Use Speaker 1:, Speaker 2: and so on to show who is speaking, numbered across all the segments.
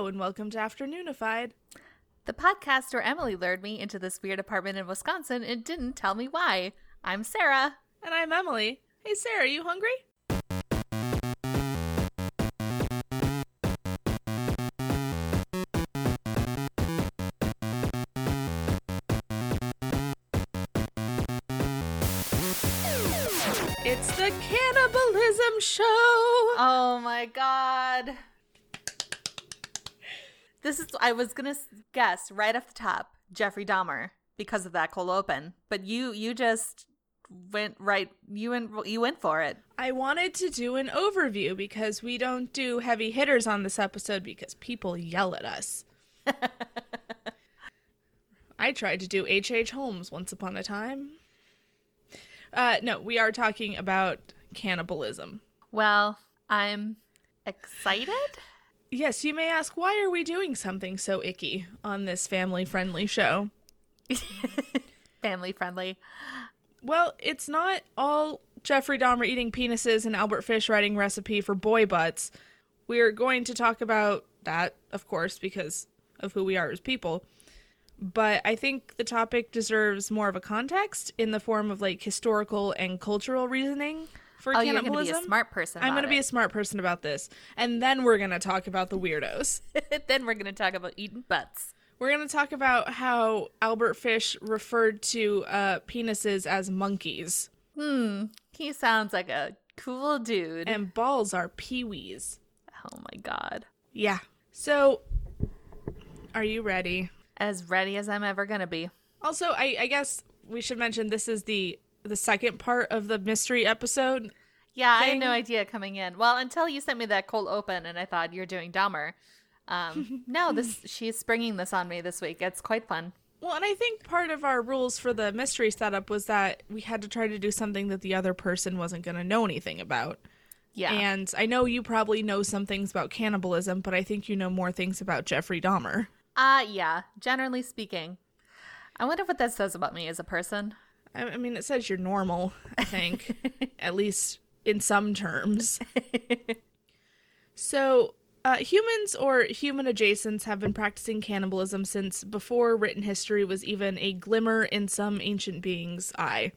Speaker 1: Hello, and welcome to Afternoonified.
Speaker 2: The podcast where Emily lured me into this weird apartment in Wisconsin and didn't tell me why. I'm Sarah.
Speaker 1: And I'm Emily. Hey, Sarah, are you hungry? It's the cannibalism show.
Speaker 2: Oh my god. This is, I was gonna guess right off the top, Jeffrey Dahmer because of that cold open, but you, you just went right, you went, you went for it.
Speaker 1: I wanted to do an overview because we don't do heavy hitters on this episode because people yell at us. I tried to do H.H. H. Holmes once upon a time. Uh, no, we are talking about cannibalism.
Speaker 2: Well, I'm excited.
Speaker 1: Yes, you may ask, why are we doing something so icky on this family friendly show?
Speaker 2: Family friendly.
Speaker 1: Well, it's not all Jeffrey Dahmer eating penises and Albert Fish writing recipe for boy butts. We're going to talk about that, of course, because of who we are as people. But I think the topic deserves more of a context in the form of like historical and cultural reasoning for
Speaker 2: Oh, you're gonna be a smart person.
Speaker 1: I'm
Speaker 2: going
Speaker 1: going to be a smart person about this. And then we're going to talk about the weirdos.
Speaker 2: then we're gonna talk about eating butts.
Speaker 1: We're going to talk about how Albert Fish referred to uh, penises as monkeys.
Speaker 2: Hmm. He sounds like a cool dude.
Speaker 1: And balls are peewees.
Speaker 2: oh my god.
Speaker 1: Yeah. So, are you ready?
Speaker 2: As ready as I'm ever gonna be.
Speaker 1: Also, I, I guess we should mention this is the the second part of the mystery episode.
Speaker 2: Yeah, I had no idea coming in. Well, until you sent me that cold open, and I thought you're doing Dahmer. Um, no, this she's springing this on me this week. It's quite fun.
Speaker 1: Well, and I think part of our rules for the mystery setup was that we had to try to do something that the other person wasn't going to know anything about.
Speaker 2: Yeah,
Speaker 1: And I know you probably know some things about cannibalism, but I think you know more things about Jeffrey Dahmer.
Speaker 2: uh yeah. Generally speaking, I wonder what that says about me as a person.
Speaker 1: I, I mean, it says you're normal, I think, at least in some terms. So, uh, humans or human adjacents have been practicing cannibalism since before written history was even a glimmer in some ancient being's eye.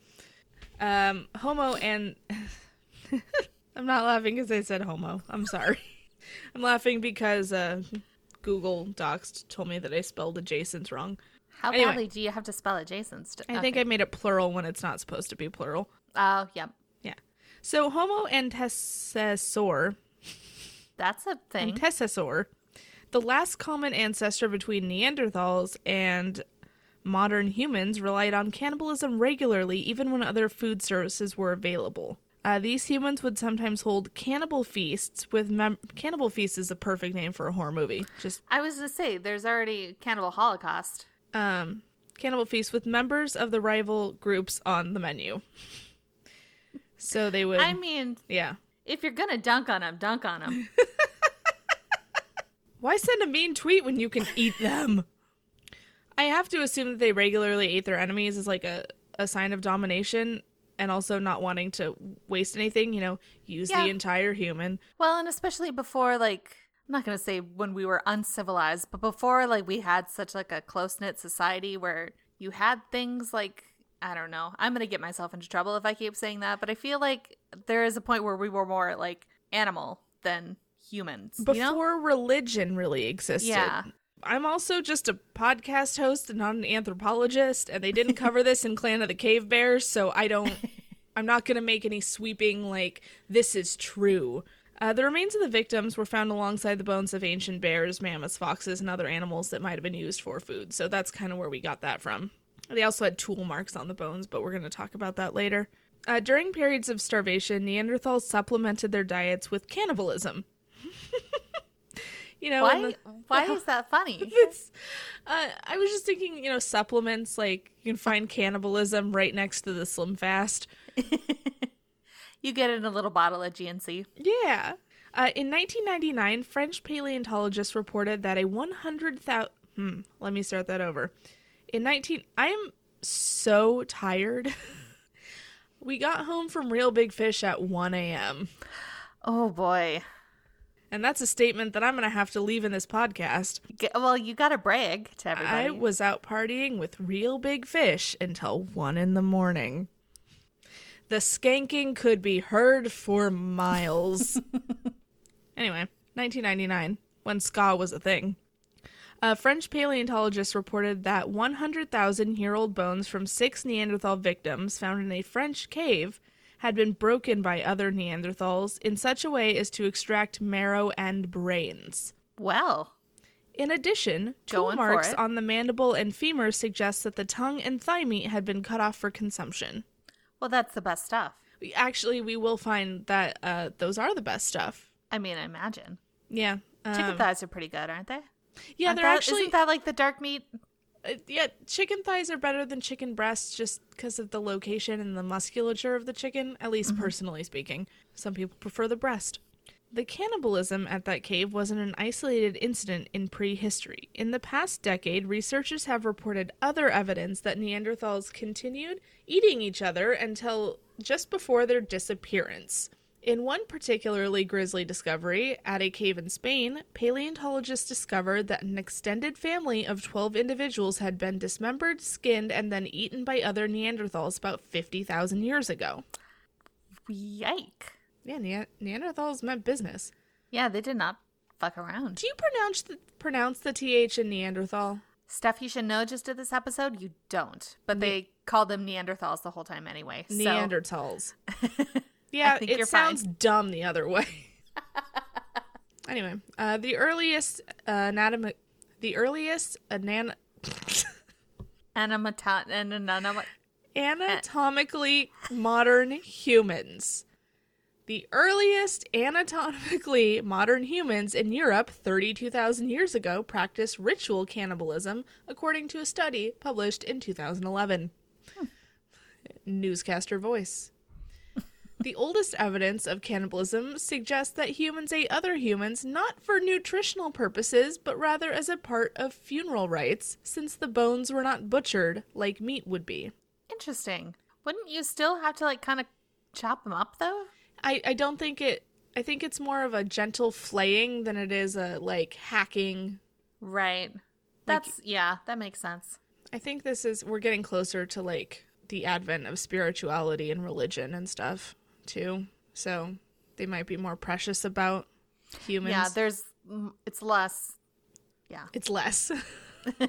Speaker 1: Um, homo and. I'm not laughing because I said homo. I'm sorry. I'm laughing because uh, Google Docs told me that I spelled adjacent wrong.
Speaker 2: How
Speaker 1: Anyway.
Speaker 2: badly do you have to spell adjacent? St-
Speaker 1: I think I made it plural when it's not supposed to be plural.
Speaker 2: Oh, yep.
Speaker 1: Yeah. So Homo antecessor,
Speaker 2: That's a thing.
Speaker 1: antecessor, the last common ancestor between Neanderthals and modern humans, relied on cannibalism regularly, even when other food services were available. Uh, these humans would sometimes hold cannibal feasts with mem- cannibal feast is a perfect name for a horror movie. Just
Speaker 2: I was to say, there's already Cannibal Holocaust.
Speaker 1: Um, cannibal feast with members of the rival groups on the menu. So they would,
Speaker 2: I mean,
Speaker 1: yeah.
Speaker 2: if you're gonna dunk on them, dunk on them.
Speaker 1: Why send a mean tweet when you can eat them? I have to assume that they regularly ate their enemies as like a, a sign of domination and also not wanting to waste anything, you know, use
Speaker 2: Yeah.
Speaker 1: the entire human.
Speaker 2: Well, and especially before like I'm not going to say when we were uncivilized, but before like we had such like a close-knit society where you had things like I don't know. I'm going to get myself into trouble if I keep saying that, but I feel like there is a point where we were more like animal than humans,
Speaker 1: Before
Speaker 2: you know?
Speaker 1: religion really existed.
Speaker 2: Yeah.
Speaker 1: I'm also just a podcast host and not an anthropologist, and they didn't cover this in Clan of the Cave Bears, so I don't. I'm not going to make any sweeping, like, this is true. Uh, the remains of the victims were found alongside the bones of ancient bears, mammoths, foxes, and other animals that might have been used for food, so that's kind of where we got that from. They also had tool marks on the bones, but we're going to talk about that later. Uh, during periods of starvation, Neanderthals supplemented their diets with cannibalism. you know,
Speaker 2: Why
Speaker 1: the-
Speaker 2: why is that funny?
Speaker 1: it's, uh, I was just thinking, you know, supplements like you can find cannibalism right next to the Slim Fast.
Speaker 2: you get it in a little bottle of GNC.
Speaker 1: Yeah. Uh, in 1999, French paleontologists reported that a 100,000. Hmm, let me start that over. In 19. I am so tired. we got home from Reel Big Fish at 1 a.m.
Speaker 2: Oh boy.
Speaker 1: And that's a statement that I'm going to have to leave in this podcast.
Speaker 2: Well, you got to brag to everybody.
Speaker 1: I was out partying with Reel Big Fish until one in the morning. The skanking could be heard for miles. anyway, 1999, when ska was a thing. A French paleontologist reported that 100,000 year old bones from six Neanderthal victims found in a French cave had been broken by other Neanderthals in such a way as to extract marrow and brains.
Speaker 2: well,
Speaker 1: In addition, tool marks on the mandible and femur suggest that the tongue and thigh meat had been cut off for consumption.
Speaker 2: Well, that's the best stuff.
Speaker 1: We- Actually, we will find that uh, those are the best stuff.
Speaker 2: I mean, I imagine
Speaker 1: Yeah.
Speaker 2: chicken
Speaker 1: um,
Speaker 2: thighs are pretty good, aren't they?
Speaker 1: Yeah,
Speaker 2: Aren't
Speaker 1: they're
Speaker 2: that-
Speaker 1: actually.
Speaker 2: Isn't that like the dark meat?
Speaker 1: uh, yeah, chicken thighs are better than chicken breasts just because of the location and the musculature of the chicken, at least personally speaking. Some people prefer the breast. The cannibalism at that cave wasn't an isolated incident in prehistory. In the past decade, researchers have reported other evidence that Neanderthals continued eating each other until just before their disappearance. In one particularly grisly discovery at a cave in Spain, paleontologists discovered that an extended family of 12 individuals had been dismembered, skinned, and then eaten by other Neanderthals about 50,000 years ago.
Speaker 2: Yike!
Speaker 1: Yeah, ne- Neanderthals meant business.
Speaker 2: Yeah, they did not fuck around.
Speaker 1: Do you pronounce the, pronounce the th in Neanderthal?
Speaker 2: Stuff you should know just at this episode, you don't. But they call them Neanderthals the whole time anyway. So
Speaker 1: Neanderthals. Yeah, it
Speaker 2: you're fine.
Speaker 1: sounds dumb the other way. anyway, uh, the earliest uh, anatomy, the earliest anan-
Speaker 2: anama-
Speaker 1: anatomically modern humans. The earliest anatomically modern humans in Europe 32,000 years ago practiced ritual cannibalism, according to a study published in 2011. Newscaster voice. The oldest evidence of cannibalism suggests that humans ate other humans not for nutritional purposes, but rather as a part of funeral rites, since the bones were not butchered like meat would be.
Speaker 2: Interesting. Wouldn't you still have to like kind of chop them up though?
Speaker 1: I, I don't think it I think it's more of a gentle flaying than it is a like hacking.
Speaker 2: Right. That's yeah, that makes sense.
Speaker 1: I think this is we're getting closer to like the advent of spirituality and religion and stuff too. So they might be more precious about humans.
Speaker 2: Yeah, there's it's less. Yeah.
Speaker 1: it's less.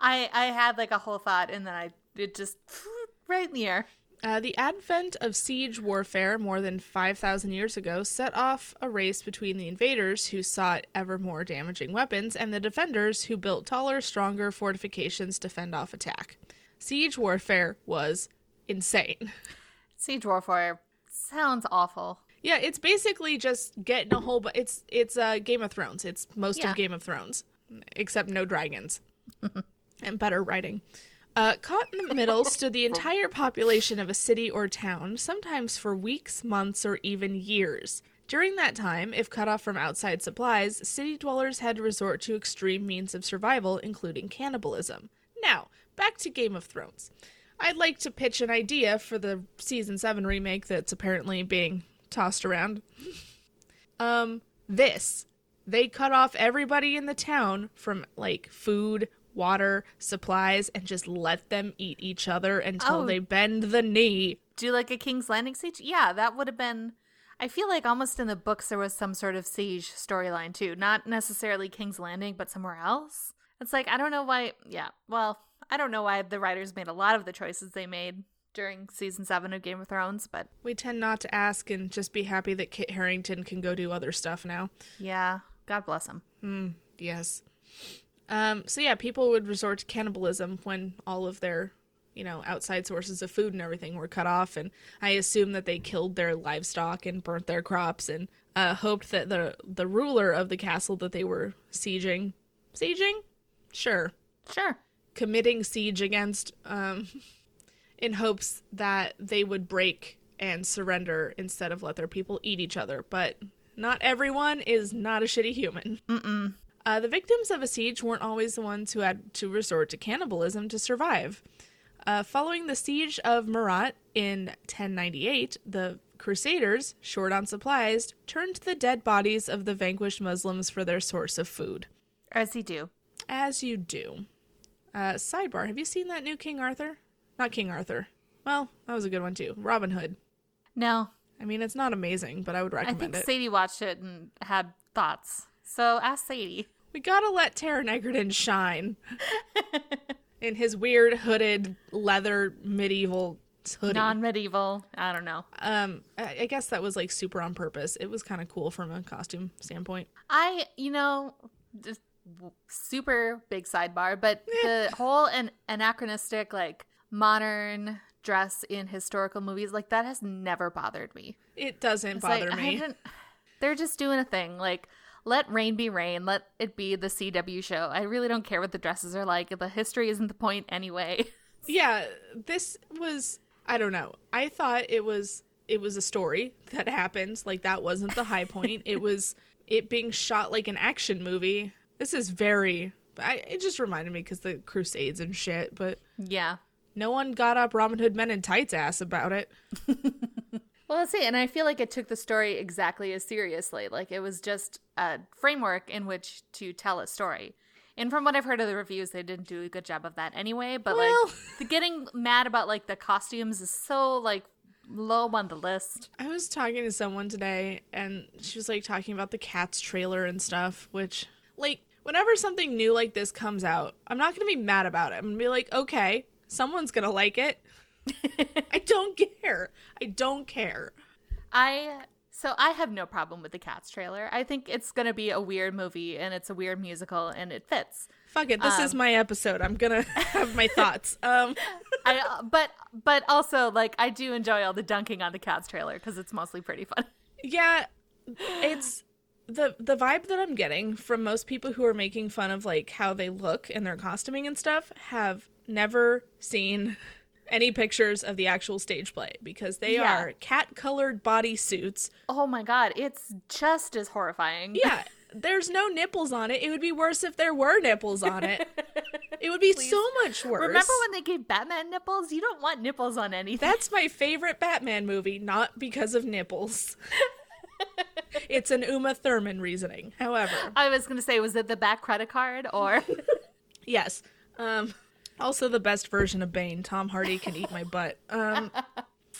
Speaker 2: I I had like a whole thought and then I it just right in the air.
Speaker 1: Uh, the advent of siege warfare more than 5,000 years ago set off a race between the invaders who sought ever more damaging weapons and the defenders who built taller, stronger fortifications to fend off attack. Siege warfare was insane.
Speaker 2: Siege warfare sounds awful.
Speaker 1: Yeah, it's basically just getting a whole but it's it's uh, Game of Thrones. It's most
Speaker 2: Yeah.
Speaker 1: of Game of Thrones except no dragons and better writing. Uh, caught in the middle stood the entire population of a city or town, sometimes for weeks, months, or even years. During that time, if cut off from outside supplies, city dwellers had to resort to extreme means of survival, including cannibalism. Now, back to Game of Thrones. I'd like to pitch an idea for the season 7 remake that's apparently being tossed around. um, this. They cut off everybody in the town from like food, water, supplies, and just let them eat each other until
Speaker 2: Oh.
Speaker 1: they bend the knee.
Speaker 2: Do like a King's Landing siege? Yeah, that would have been. I feel like almost in the books there was some sort of siege storyline too. Not necessarily King's Landing, but somewhere else. It's like, I don't know why. Yeah, well, I don't know why the writers made a lot of the choices they made during season seven of Game of Thrones, but
Speaker 1: We tend not to ask and just be happy that Kit Harington can go do other stuff now.
Speaker 2: yeah, God bless them.
Speaker 1: Hmm, yes. Um, so yeah, people would resort to cannibalism when all of their, you know, outside sources of food and everything were cut off, and I assume that they killed their livestock and burnt their crops, and uh, hoped that the the ruler of the castle that they were sieging, sieging, sure,
Speaker 2: Sure.
Speaker 1: committing siege against, um, in hopes that they would break and surrender instead of let their people eat each other. But not everyone is not a shitty human. Mm-mm. Uh, the victims of a siege weren't always the ones who had to resort to cannibalism to survive. Uh, following the siege of Murat in 1098, the Crusaders, short on supplies, turned to the dead bodies of the vanquished Muslims for their source of food.
Speaker 2: As you do.
Speaker 1: As you do. Uh, sidebar: Have you seen that new King Arthur? Not King Arthur. Well, that was a good one too. Robin Hood.
Speaker 2: No.
Speaker 1: I mean, it's not amazing, but I would recommend it.
Speaker 2: I think
Speaker 1: it.
Speaker 2: Sadie watched it and had thoughts. So ask Sadie.
Speaker 1: we gotta let Taron Egerton shine in his weird hooded leather medieval hoodie.
Speaker 2: Non medieval. I don't know.
Speaker 1: um, I I guess that was like super on purpose. It was kind of cool from a costume standpoint.
Speaker 2: I, you know, just super big sidebar, but the whole an- anachronistic, like modern dress in historical movies, like that has never bothered me.
Speaker 1: It doesn't
Speaker 2: It's
Speaker 1: bother
Speaker 2: like, I
Speaker 1: me.
Speaker 2: didn't- they're just doing a thing. Like, let rain be rain. Let it be the CW show. I really don't care what the dresses are like. The history isn't the point anyway.
Speaker 1: yeah this was i don't know i thought it was it was a story that happened like that wasn't the high point it was it being shot like an action movie this is very I, it just reminded me because the crusades and shit but
Speaker 2: yeah.
Speaker 1: no one got up robin hood men in tights ass about it
Speaker 2: Well, let's see. And I feel like it took the story exactly as seriously. Like it was just a framework in which to tell a story. And from what I've heard of the reviews, they didn't do a good job of that anyway. But
Speaker 1: Well-
Speaker 2: like the getting mad about like the costumes is so like low on the list.
Speaker 1: i was talking to someone today and she was like talking about the cats trailer and stuff which like whenever something new like this comes out i'm not gonna be mad about it i'm gonna be like okay someone's gonna like it I don't care. I don't care.
Speaker 2: I so I have no problem with the Cats trailer. I think it's gonna be a weird movie and it's a weird musical and it fits.
Speaker 1: Fuck it. This is
Speaker 2: Um,
Speaker 1: my episode. I'm gonna have my thoughts. Um,
Speaker 2: I but but also like I do enjoy all the dunking on the Cats trailer because it's mostly pretty fun.
Speaker 1: yeah, it's the the vibe that I'm getting from most people who are making fun of like how they look and their costuming and stuff have never seen any pictures of the actual stage play because they
Speaker 2: Yeah.
Speaker 1: are cat colored bodysuits.
Speaker 2: Oh my god, it's just as horrifying.
Speaker 1: Yeah. There's no nipples on it. It would be worse if there were nipples on it. It would be so much worse.
Speaker 2: Remember when they gave Batman nipples? You don't want nipples on anything.
Speaker 1: That's my favorite Batman movie, not because of nipples. it's an Uma Thurman reasoning. However,
Speaker 2: I was gonna say, was it the back credit card or?
Speaker 1: yes. Um, also, the best version of Bane. Tom Hardy can eat my butt. Um,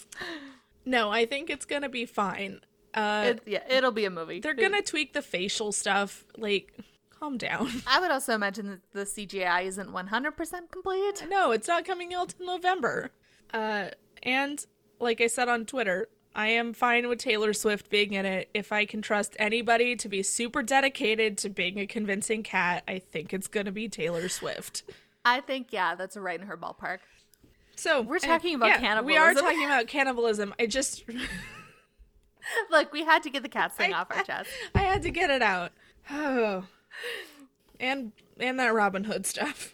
Speaker 1: no, I think it's gonna be fine. Uh,
Speaker 2: it, yeah, it'll be a movie.
Speaker 1: they're gonna tweak the facial stuff. Like, calm down.
Speaker 2: I would also imagine that the CGI isn't 100% complete.
Speaker 1: No, it's not coming out till November. Uh, and like I said on Twitter, I am fine with Taylor Swift being in it. If I can trust anybody to be super dedicated to being a convincing cat, I think it's gonna be Taylor Swift.
Speaker 2: I think yeah, that's right in her ballpark.
Speaker 1: So
Speaker 2: We're talking about cannibalism.
Speaker 1: We are talking about cannibalism. I just
Speaker 2: Look, we had to get the cat thing
Speaker 1: I-
Speaker 2: off our chest.
Speaker 1: I had to get it out. Oh. And and that Robin Hood stuff.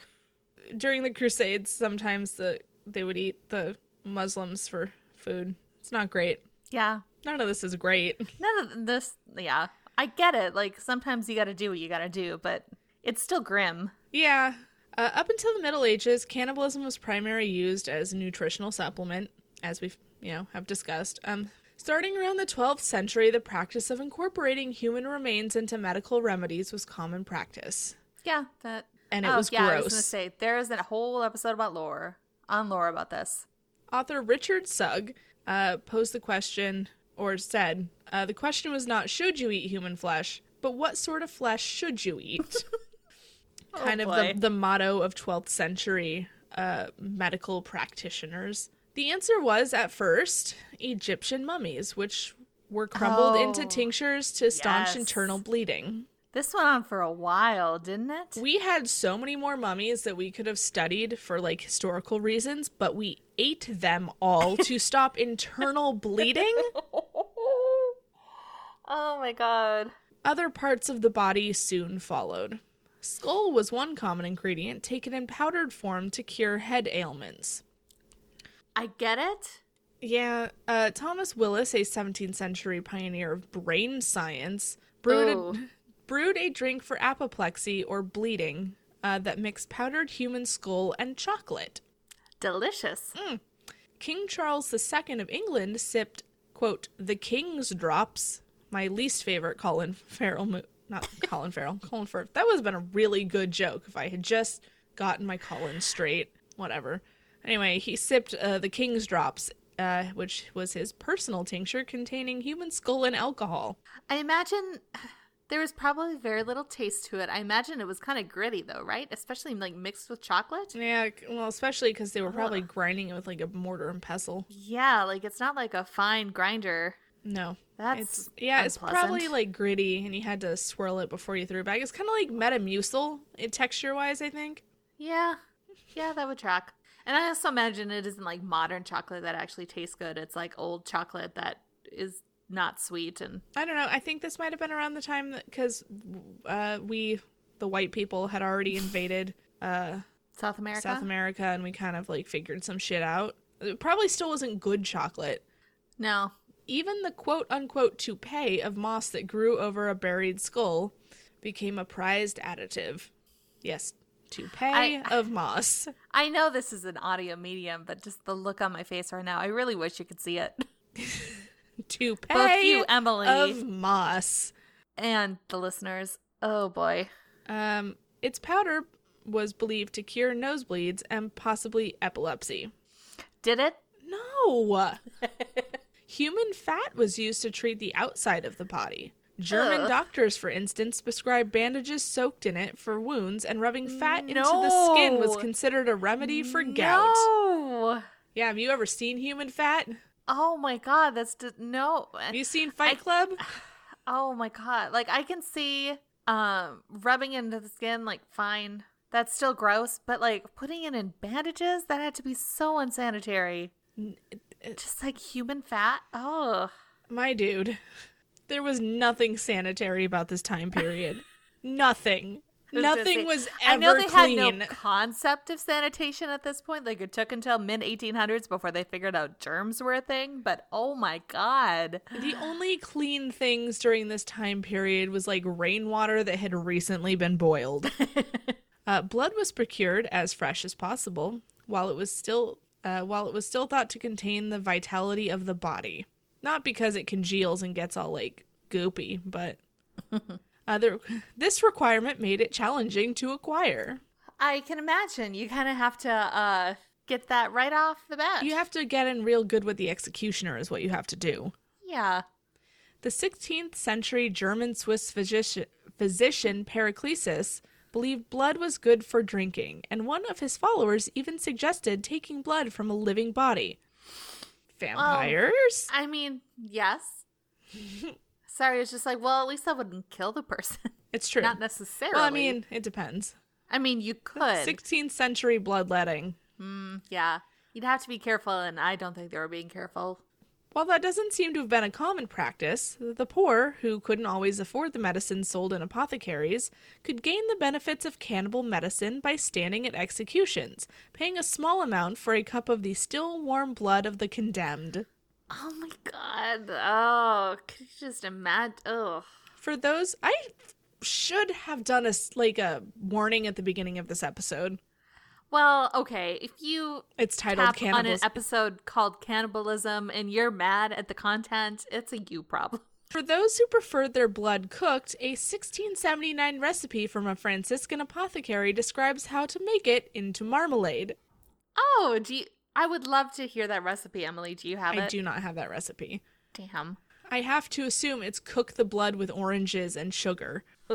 Speaker 1: During the Crusades, sometimes the they would eat the Muslims for food. It's not great.
Speaker 2: Yeah,
Speaker 1: None of this is great.
Speaker 2: none of this. Yeah, I get it. Like sometimes you got to do what you got to do, but it's still grim.
Speaker 1: Yeah. Uh, up until the Middle Ages, cannibalism was primarily used as a nutritional supplement, as we've you know have discussed. Um, starting around the 12th century, the practice of incorporating human remains into medical remedies was common practice.
Speaker 2: Yeah, that.
Speaker 1: And it
Speaker 2: oh,
Speaker 1: was
Speaker 2: yeah, I was gonna say there is a whole episode about lore on lore about this.
Speaker 1: Author Richard Sugg uh, posed the question, or said, uh, the question was not should you eat human flesh, but what sort of flesh should you eat? kind of
Speaker 2: Oh, boy.
Speaker 1: the, the motto of 12th century uh, medical practitioners. The answer was, at first, Egyptian mummies, which were crumbled into
Speaker 2: Oh,
Speaker 1: tinctures to staunch
Speaker 2: yes.
Speaker 1: internal bleeding.
Speaker 2: This went on for a while, didn't it?
Speaker 1: We had so many more mummies that we could have studied for like historical reasons, but we ate them all to stop internal bleeding.
Speaker 2: oh my god.
Speaker 1: Other parts of the body soon followed. Skull was one common ingredient taken in powdered form to cure head ailments.
Speaker 2: I get it.
Speaker 1: Yeah, uh, Thomas Willis, a 17th century pioneer of brain science, brewed
Speaker 2: Oh.
Speaker 1: a, brewed a drink for apoplexy or bleeding uh, that mixed powdered human skull and chocolate.
Speaker 2: Delicious.
Speaker 1: King Charles II of England sipped, quote, the King's Drops, my least favorite Colin Farrell mo- not Colin Farrell, Colin Firth. That would have been a really good joke if I had just gotten my Colin straight. Whatever. Anyway, he sipped uh, the King's Drops, uh, which was his personal tincture containing human skull and alcohol.
Speaker 2: I imagine there was probably very little taste to it. I imagine it was kind of gritty though, right? Especially like mixed with chocolate.
Speaker 1: Yeah, well, especially because they were probably grinding it with like a mortar and pestle.
Speaker 2: Yeah, like it's not like a fine grinder.
Speaker 1: No,
Speaker 2: That's
Speaker 1: it's yeah, it's probably like gritty, and you had to swirl it before you threw it back. It's kind of like Metamucil, it texture wise, I think.
Speaker 2: Yeah, yeah, that would track. And I also imagine it isn't like modern chocolate that actually tastes good. It's like old chocolate that is not sweet and
Speaker 1: I don't know. I think this might have been around the time that because uh, we, the white people, had already invaded uh,
Speaker 2: South America.
Speaker 1: South America, and we kind of like figured some shit out. It probably still wasn't good chocolate.
Speaker 2: No,
Speaker 1: Even the quote unquote toupee of moss that grew over a buried skull became a prized additive. Yes, toupee
Speaker 2: I-
Speaker 1: of moss.
Speaker 2: I know this is an audio medium, but just the look on my face right now, I really wish you could see it.
Speaker 1: Toupee
Speaker 2: Both you, Emily,
Speaker 1: of moss.
Speaker 2: and the listeners. Oh boy.
Speaker 1: Um, its powder was believed to cure nosebleeds and possibly epilepsy.
Speaker 2: Did it?
Speaker 1: No! Human fat was used to treat the outside of the body. German
Speaker 2: Ugh.
Speaker 1: doctors, for instance, prescribed bandages soaked in it for wounds, and rubbing fat into the skin was considered a remedy for gout.
Speaker 2: No.
Speaker 1: Yeah, have you ever seen human fat?
Speaker 2: Oh my god, that's d- no.
Speaker 1: Have you seen Fight Club?
Speaker 2: Oh my god. Like I can see um rubbing into the skin like fine. That's still gross, but like putting it in bandages, that had to be so unsanitary. Just like human fat. Oh.
Speaker 1: My dude, there was nothing sanitary about this time period. nothing.
Speaker 2: Was
Speaker 1: Nothing
Speaker 2: say,
Speaker 1: was ever
Speaker 2: I know they
Speaker 1: clean.
Speaker 2: had no concept of sanitation at this point. Like it took until mid 1800s before they figured out germs were a thing. But oh my god,
Speaker 1: The only clean things during this time period was like rainwater that had recently been boiled. uh, blood was procured as fresh as possible, while it was still uh, while it was still thought to contain the vitality of the body. Not because it congeals and gets all like goopy, but uh, there, this requirement made it challenging to acquire.
Speaker 2: I can imagine you kind of have to uh get that right off the bat.
Speaker 1: You have to get in real good with the executioner, is what you have to do.
Speaker 2: yeah.
Speaker 1: The 16th century German Swiss physician, physician Paracelsus believed blood was good for drinking, and one of his followers even suggested taking blood from a living body. Vampires?
Speaker 2: Um, I mean, yes. Sorry, it's just like, well, at least that wouldn't kill the person.
Speaker 1: it's true.
Speaker 2: Not necessarily.
Speaker 1: well, I mean, it depends.
Speaker 2: I mean, you could.
Speaker 1: 16th century bloodletting.
Speaker 2: Hmm, yeah. You'd have to be careful, and I don't think they were being careful.
Speaker 1: While that doesn't seem to have been a common practice, the poor, who couldn't always afford the medicine sold in apothecaries, could gain the benefits of cannibal medicine by standing at executions, paying a small amount for a cup of the still warm blood of the condemned.
Speaker 2: Oh my god. Oh, could you just imagine? Oh.
Speaker 1: For those, I should have done a like a warning at the beginning of this episode.
Speaker 2: Well, okay. If you
Speaker 1: It's titled
Speaker 2: tap on an episode called Cannibalism and you're mad at the content, it's a you problem.
Speaker 1: For those who preferred their blood cooked, a 1679 recipe from a Franciscan apothecary describes how to make it into marmalade.
Speaker 2: Oh, do you, I would love to hear that recipe, Emily. Do you have
Speaker 1: I
Speaker 2: it?
Speaker 1: do not have that recipe.
Speaker 2: Damn.
Speaker 1: I have to assume it's cook the blood with oranges and sugar.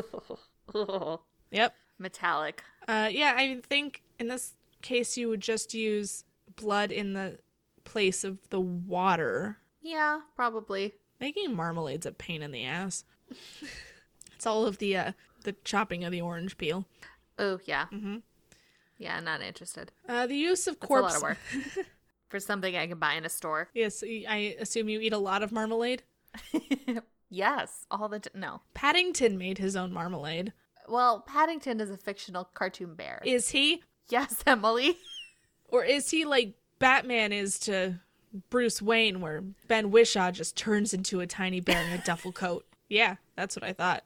Speaker 1: Yep.
Speaker 2: Metallic.
Speaker 1: Uh, yeah, I think in this case you would just use blood in the place of the water.
Speaker 2: Yeah, probably.
Speaker 1: Making marmalade's a pain in the ass. it's all of the uh, the chopping of the orange peel.
Speaker 2: Oh, yeah. Mm-hmm. Yeah, not interested.
Speaker 1: Uh, the use of
Speaker 2: That's
Speaker 1: corpse.
Speaker 2: a lot of work. For something I can buy in a store.
Speaker 1: Yes, I assume you eat a lot of marmalade.
Speaker 2: yes, all the t- no.
Speaker 1: Paddington made his own marmalade.
Speaker 2: Well, Paddington is a fictional cartoon bear.
Speaker 1: Is he?
Speaker 2: Yes, Emily.
Speaker 1: Or is he like Batman is to Bruce Wayne, where Ben Whishaw just turns into a tiny bear in a duffel coat? Yeah, that's what I thought.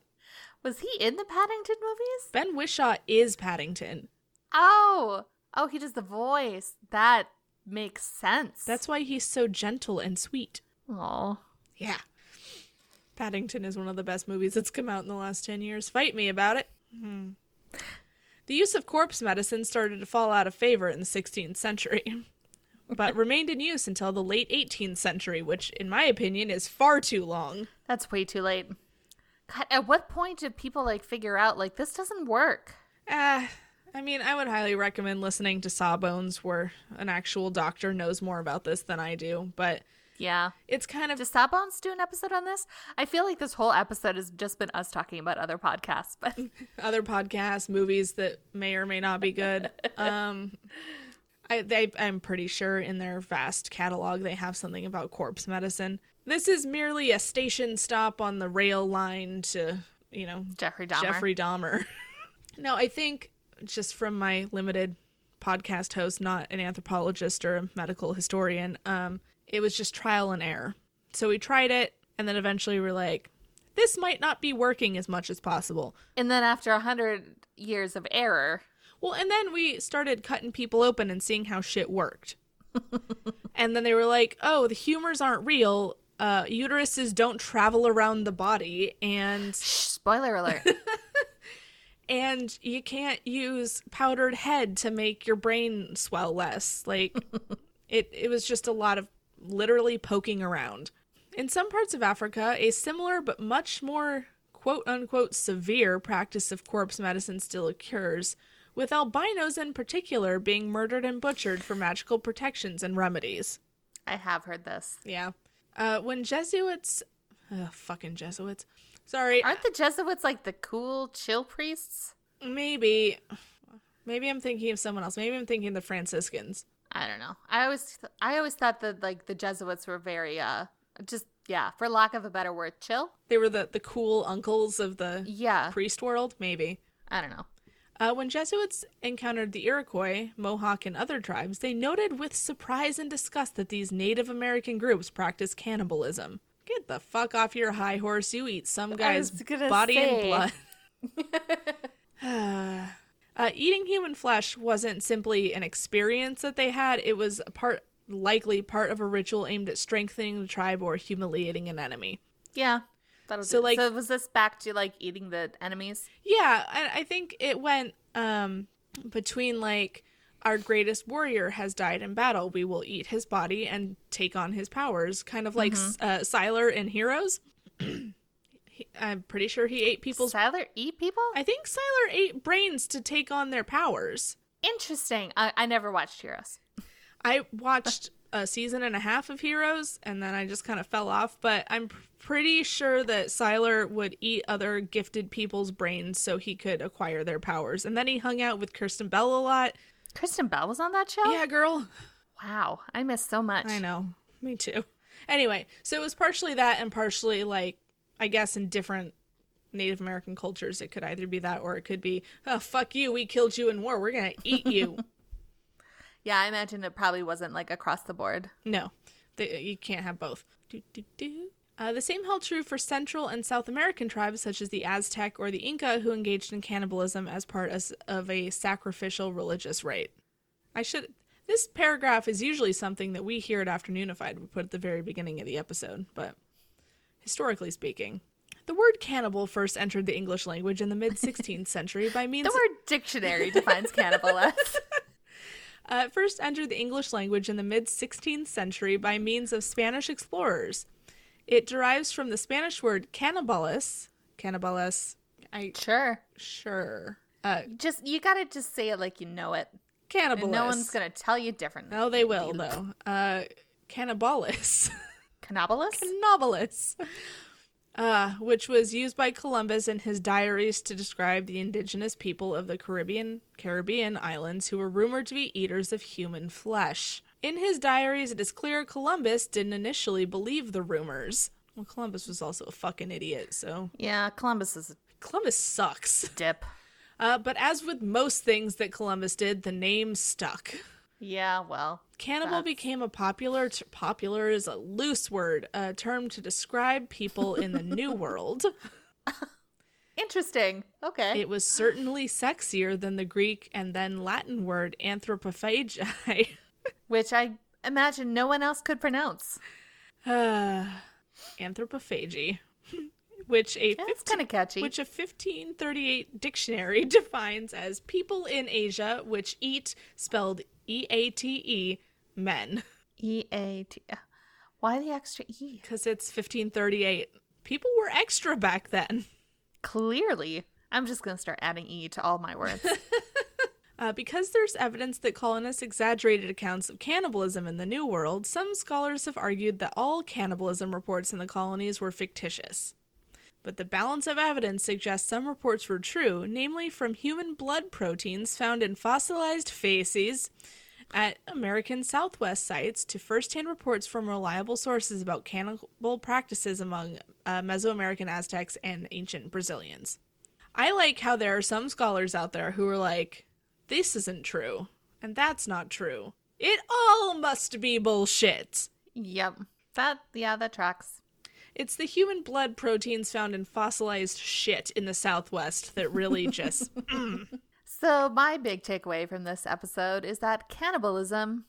Speaker 2: Was he in the Paddington movies?
Speaker 1: Ben Whishaw is Paddington.
Speaker 2: Oh, oh, he does the voice. That makes sense.
Speaker 1: That's why he's so gentle and sweet.
Speaker 2: oh,
Speaker 1: Yeah. Paddington is one of the best movies that's come out in the last 10 years. Fight me about it. Hmm. The use of corpse medicine started to fall out of favor in the 16th century, but remained in use until the late 18th century, which, in my opinion, is far too long.
Speaker 2: That's way too late. God, at what point did people like figure out like this doesn't work?
Speaker 1: Uh, I mean, I would highly recommend listening to Sawbones, where an actual doctor knows more about this than I do, but
Speaker 2: Yeah.
Speaker 1: it's kind of
Speaker 2: Does Sawbones do an episode on this? I feel like this whole episode has just been us talking about other podcasts, but
Speaker 1: other podcasts, movies that may or may not be good. Um, I they, I'm pretty sure in their vast catalog they have something about corpse medicine. This is merely a station stop on the rail line to, you know,
Speaker 2: Jeffrey Dahmer.
Speaker 1: Jeffrey Dahmer. no, I think just from my limited podcast host, not an anthropologist or a medical historian, um, it was just trial and error. So we tried it, and then eventually we're like, this might not be working as much as possible.
Speaker 2: And then after a hundred years of error,
Speaker 1: Well, and then we started cutting people open and seeing how shit worked. and then they were like, "Oh, the humors aren't real. Uh, uteruses don't travel around the body, and
Speaker 2: shh, spoiler alert.
Speaker 1: and you can't use powdered head to make your brain swell less. Like, it it was just a lot of literally poking around. In some parts of Africa, a similar but much more quote unquote severe practice of corpse medicine still occurs, with albinos in particular being murdered and butchered for magical protections and remedies.
Speaker 2: I have heard this.
Speaker 1: Yeah. Uh, when Jesuits. Ugh, fucking Jesuits. Sorry.
Speaker 2: Aren't the Jesuits like the cool chill priests?
Speaker 1: Maybe. Maybe I'm thinking of someone else. Maybe I'm thinking the Franciscans.
Speaker 2: I don't know. I always I always thought that like the Jesuits were very uh just yeah, for lack of a better word, chill.
Speaker 1: They were the, the cool uncles of the
Speaker 2: Yeah.
Speaker 1: priest world, maybe.
Speaker 2: I don't know.
Speaker 1: Uh, when Jesuits encountered the Iroquois, Mohawk, and other tribes, they noted with surprise and disgust that these Native American groups practiced cannibalism. Get the fuck off your high horse! You eat some guy's body
Speaker 2: say.
Speaker 1: and blood. uh, eating human flesh wasn't simply an experience that they had; it was a part, likely part of a ritual aimed at strengthening the tribe or humiliating an enemy.
Speaker 2: Yeah.
Speaker 1: So, like-
Speaker 2: so was this back to like eating the enemies?
Speaker 1: Yeah, and I think it went um between like our greatest warrior has died in battle. We will eat his body and take on his powers, kind of like uh, Sylar in Heroes. He- I'm pretty sure he ate people's.
Speaker 2: Sylar eat people?
Speaker 1: I think Sylar ate brains to take on their powers.
Speaker 2: Interesting. I, I never watched Heroes.
Speaker 1: I watched a season and a half of Heroes and then I just kind of fell off, but I'm pretty sure that Sylar would eat other gifted people's brains so he could acquire their powers. And then he hung out with Kirsten Bell a lot.
Speaker 2: Kristen Bell was on that show?
Speaker 1: Yeah, girl.
Speaker 2: Wow. I miss so much.
Speaker 1: I know. Me too. Anyway, so it was partially that and partially like I guess in different Native American cultures it could either be that or it could be, oh fuck you, we killed you in war, we're gonna eat you.
Speaker 2: Yeah, I imagine it probably wasn't like across the board.
Speaker 1: no. They, you can't have both. Do, do, do. Uh, the same held true for Central and South American tribes such as the Aztec or the Inca who engaged in cannibalism as part as, of a sacrificial religious rite. I should this paragraph is usually something that we here at Afternoonified would put at the very beginning of the episode, but historically speaking, the word cannibal first entered the English language in the mid 16th century by means of
Speaker 2: The word dictionary defines cannibal as.
Speaker 1: uh, first entered the English language in the mid 16th century by means of Spanish explorers. It derives from the Spanish word cannibales. Cannibales. I
Speaker 2: Sure.
Speaker 1: sure. Uh,
Speaker 2: Just you gotta just say it like you know it.
Speaker 1: cannibales.
Speaker 2: And no one's gonna tell you differently.
Speaker 1: No, they will though. Uh, cannibales.
Speaker 2: Cannibalus?
Speaker 1: Cannibalus. Uh, which was used by Columbus in his diaries to describe the indigenous people of the Caribbean Caribbean islands who were rumored to be eaters of human flesh. In his diaries, it is clear Columbus didn't initially believe the rumors. Well, Columbus was also a fucking idiot, so
Speaker 2: Yeah, Columbus is a
Speaker 1: Columbus sucks.
Speaker 2: dip.
Speaker 1: Uh, but as with most things that Columbus did, the name stuck.
Speaker 2: Yeah, well.
Speaker 1: Cannibal
Speaker 2: That's-
Speaker 1: became a popular t- popular is a loose word, a term to describe people in the New World.
Speaker 2: Interesting. Okay.
Speaker 1: It was certainly sexier than the Greek and then Latin word anthropophagi.
Speaker 2: Which I imagine no one else could pronounce.
Speaker 1: Uh, anthropophagy, which a
Speaker 2: Yeah, it's
Speaker 1: 15
Speaker 2: kind of catchy.
Speaker 1: which a 1538 dictionary defines as people in Asia which eat spelled E A T E men
Speaker 2: E A T. Why the extra E?
Speaker 1: because it's 1538. People were extra back then.
Speaker 2: Clearly. I'm just going to start adding E to all my words.
Speaker 1: Uh, because there's evidence that colonists exaggerated accounts of cannibalism in the New World, some scholars have argued that all cannibalism reports in the colonies were fictitious. But the balance of evidence suggests some reports were true, namely from human blood proteins found in fossilized faces at American Southwest sites to first-hand reports from reliable sources about cannibal practices among uh, Mesoamerican Aztecs and ancient Brazilians. I like how there are some scholars out there who are like, this isn't true, and that's not true. It all must be bullshit.
Speaker 2: yep. That, yeah, that tracks.
Speaker 1: It's the human blood proteins found in fossilized shit in the Southwest that really just.
Speaker 2: So, my big takeaway from this episode is that cannibalism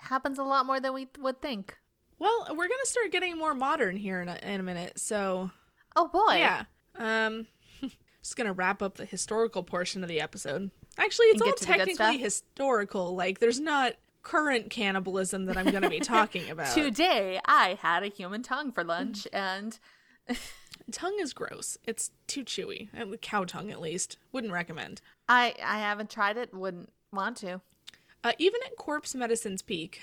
Speaker 2: happens a lot more than we would think.
Speaker 1: well, we're gonna start getting more modern here in a, in a minute, so
Speaker 2: Oh boy.
Speaker 1: yeah. Um, just gonna wrap up the historical portion of the episode. Actually, it's all
Speaker 2: get to the good
Speaker 1: technically historical. Like, there's not current cannibalism that I'm gonna be talking about.
Speaker 2: Today, I had a human tongue for lunch, and
Speaker 1: Tongue is gross. It's too chewy. Uh, Cow tongue, at least. Wouldn't recommend.
Speaker 2: I I haven't tried it. Wouldn't want to.
Speaker 1: Uh, even at corpse medicine's peak,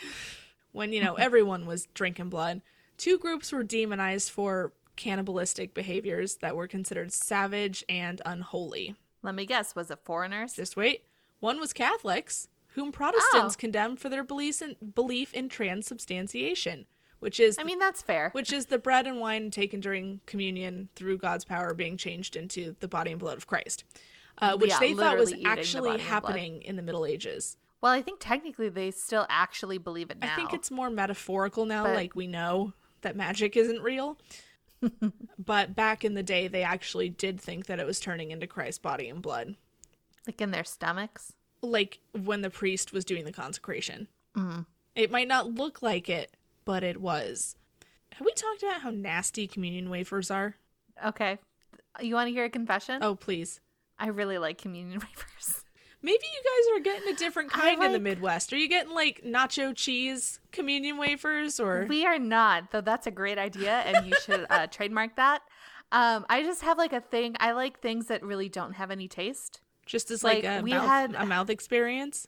Speaker 1: when you know everyone was drinking blood, two groups were demonized for cannibalistic behaviors that were considered savage and unholy.
Speaker 2: Let me guess. Was it foreigners?
Speaker 1: Just wait. One was Catholics, whom Protestants
Speaker 2: Oh.
Speaker 1: condemned for their beliefs in, belief in transubstantiation, which is
Speaker 2: I mean, that's fair.
Speaker 1: which is the bread and wine taken during communion through God's power being changed into the body and blood of Christ, uh, which
Speaker 2: Yeah,
Speaker 1: they thought was
Speaker 2: literally eating the
Speaker 1: actually
Speaker 2: body and blood.
Speaker 1: happening in the Middle Ages.
Speaker 2: Well, I think technically they still actually believe it now.
Speaker 1: I think it's more metaphorical now,
Speaker 2: But-
Speaker 1: like we know that magic isn't real. but back in the day, they actually did think that it was turning into Christ's body and blood,
Speaker 2: like in their stomachs.
Speaker 1: Like when the priest was doing the consecration.
Speaker 2: Mm.
Speaker 1: It might not look like it, but it was. Have we talked about how nasty communion wafers are?
Speaker 2: Okay. You want to hear a confession?
Speaker 1: Oh, please.
Speaker 2: I really like communion wafers.
Speaker 1: Maybe you guys are getting a different kind in the Midwest. Are you getting like nacho cheese communion wafers or
Speaker 2: We are not, though. That's a great idea, and you should uh, trademark that. Um, I just have like a thing. I like things that really don't have any taste.
Speaker 1: Just as like,
Speaker 2: like,
Speaker 1: a,
Speaker 2: we
Speaker 1: mouth,
Speaker 2: had-
Speaker 1: a mouth experience?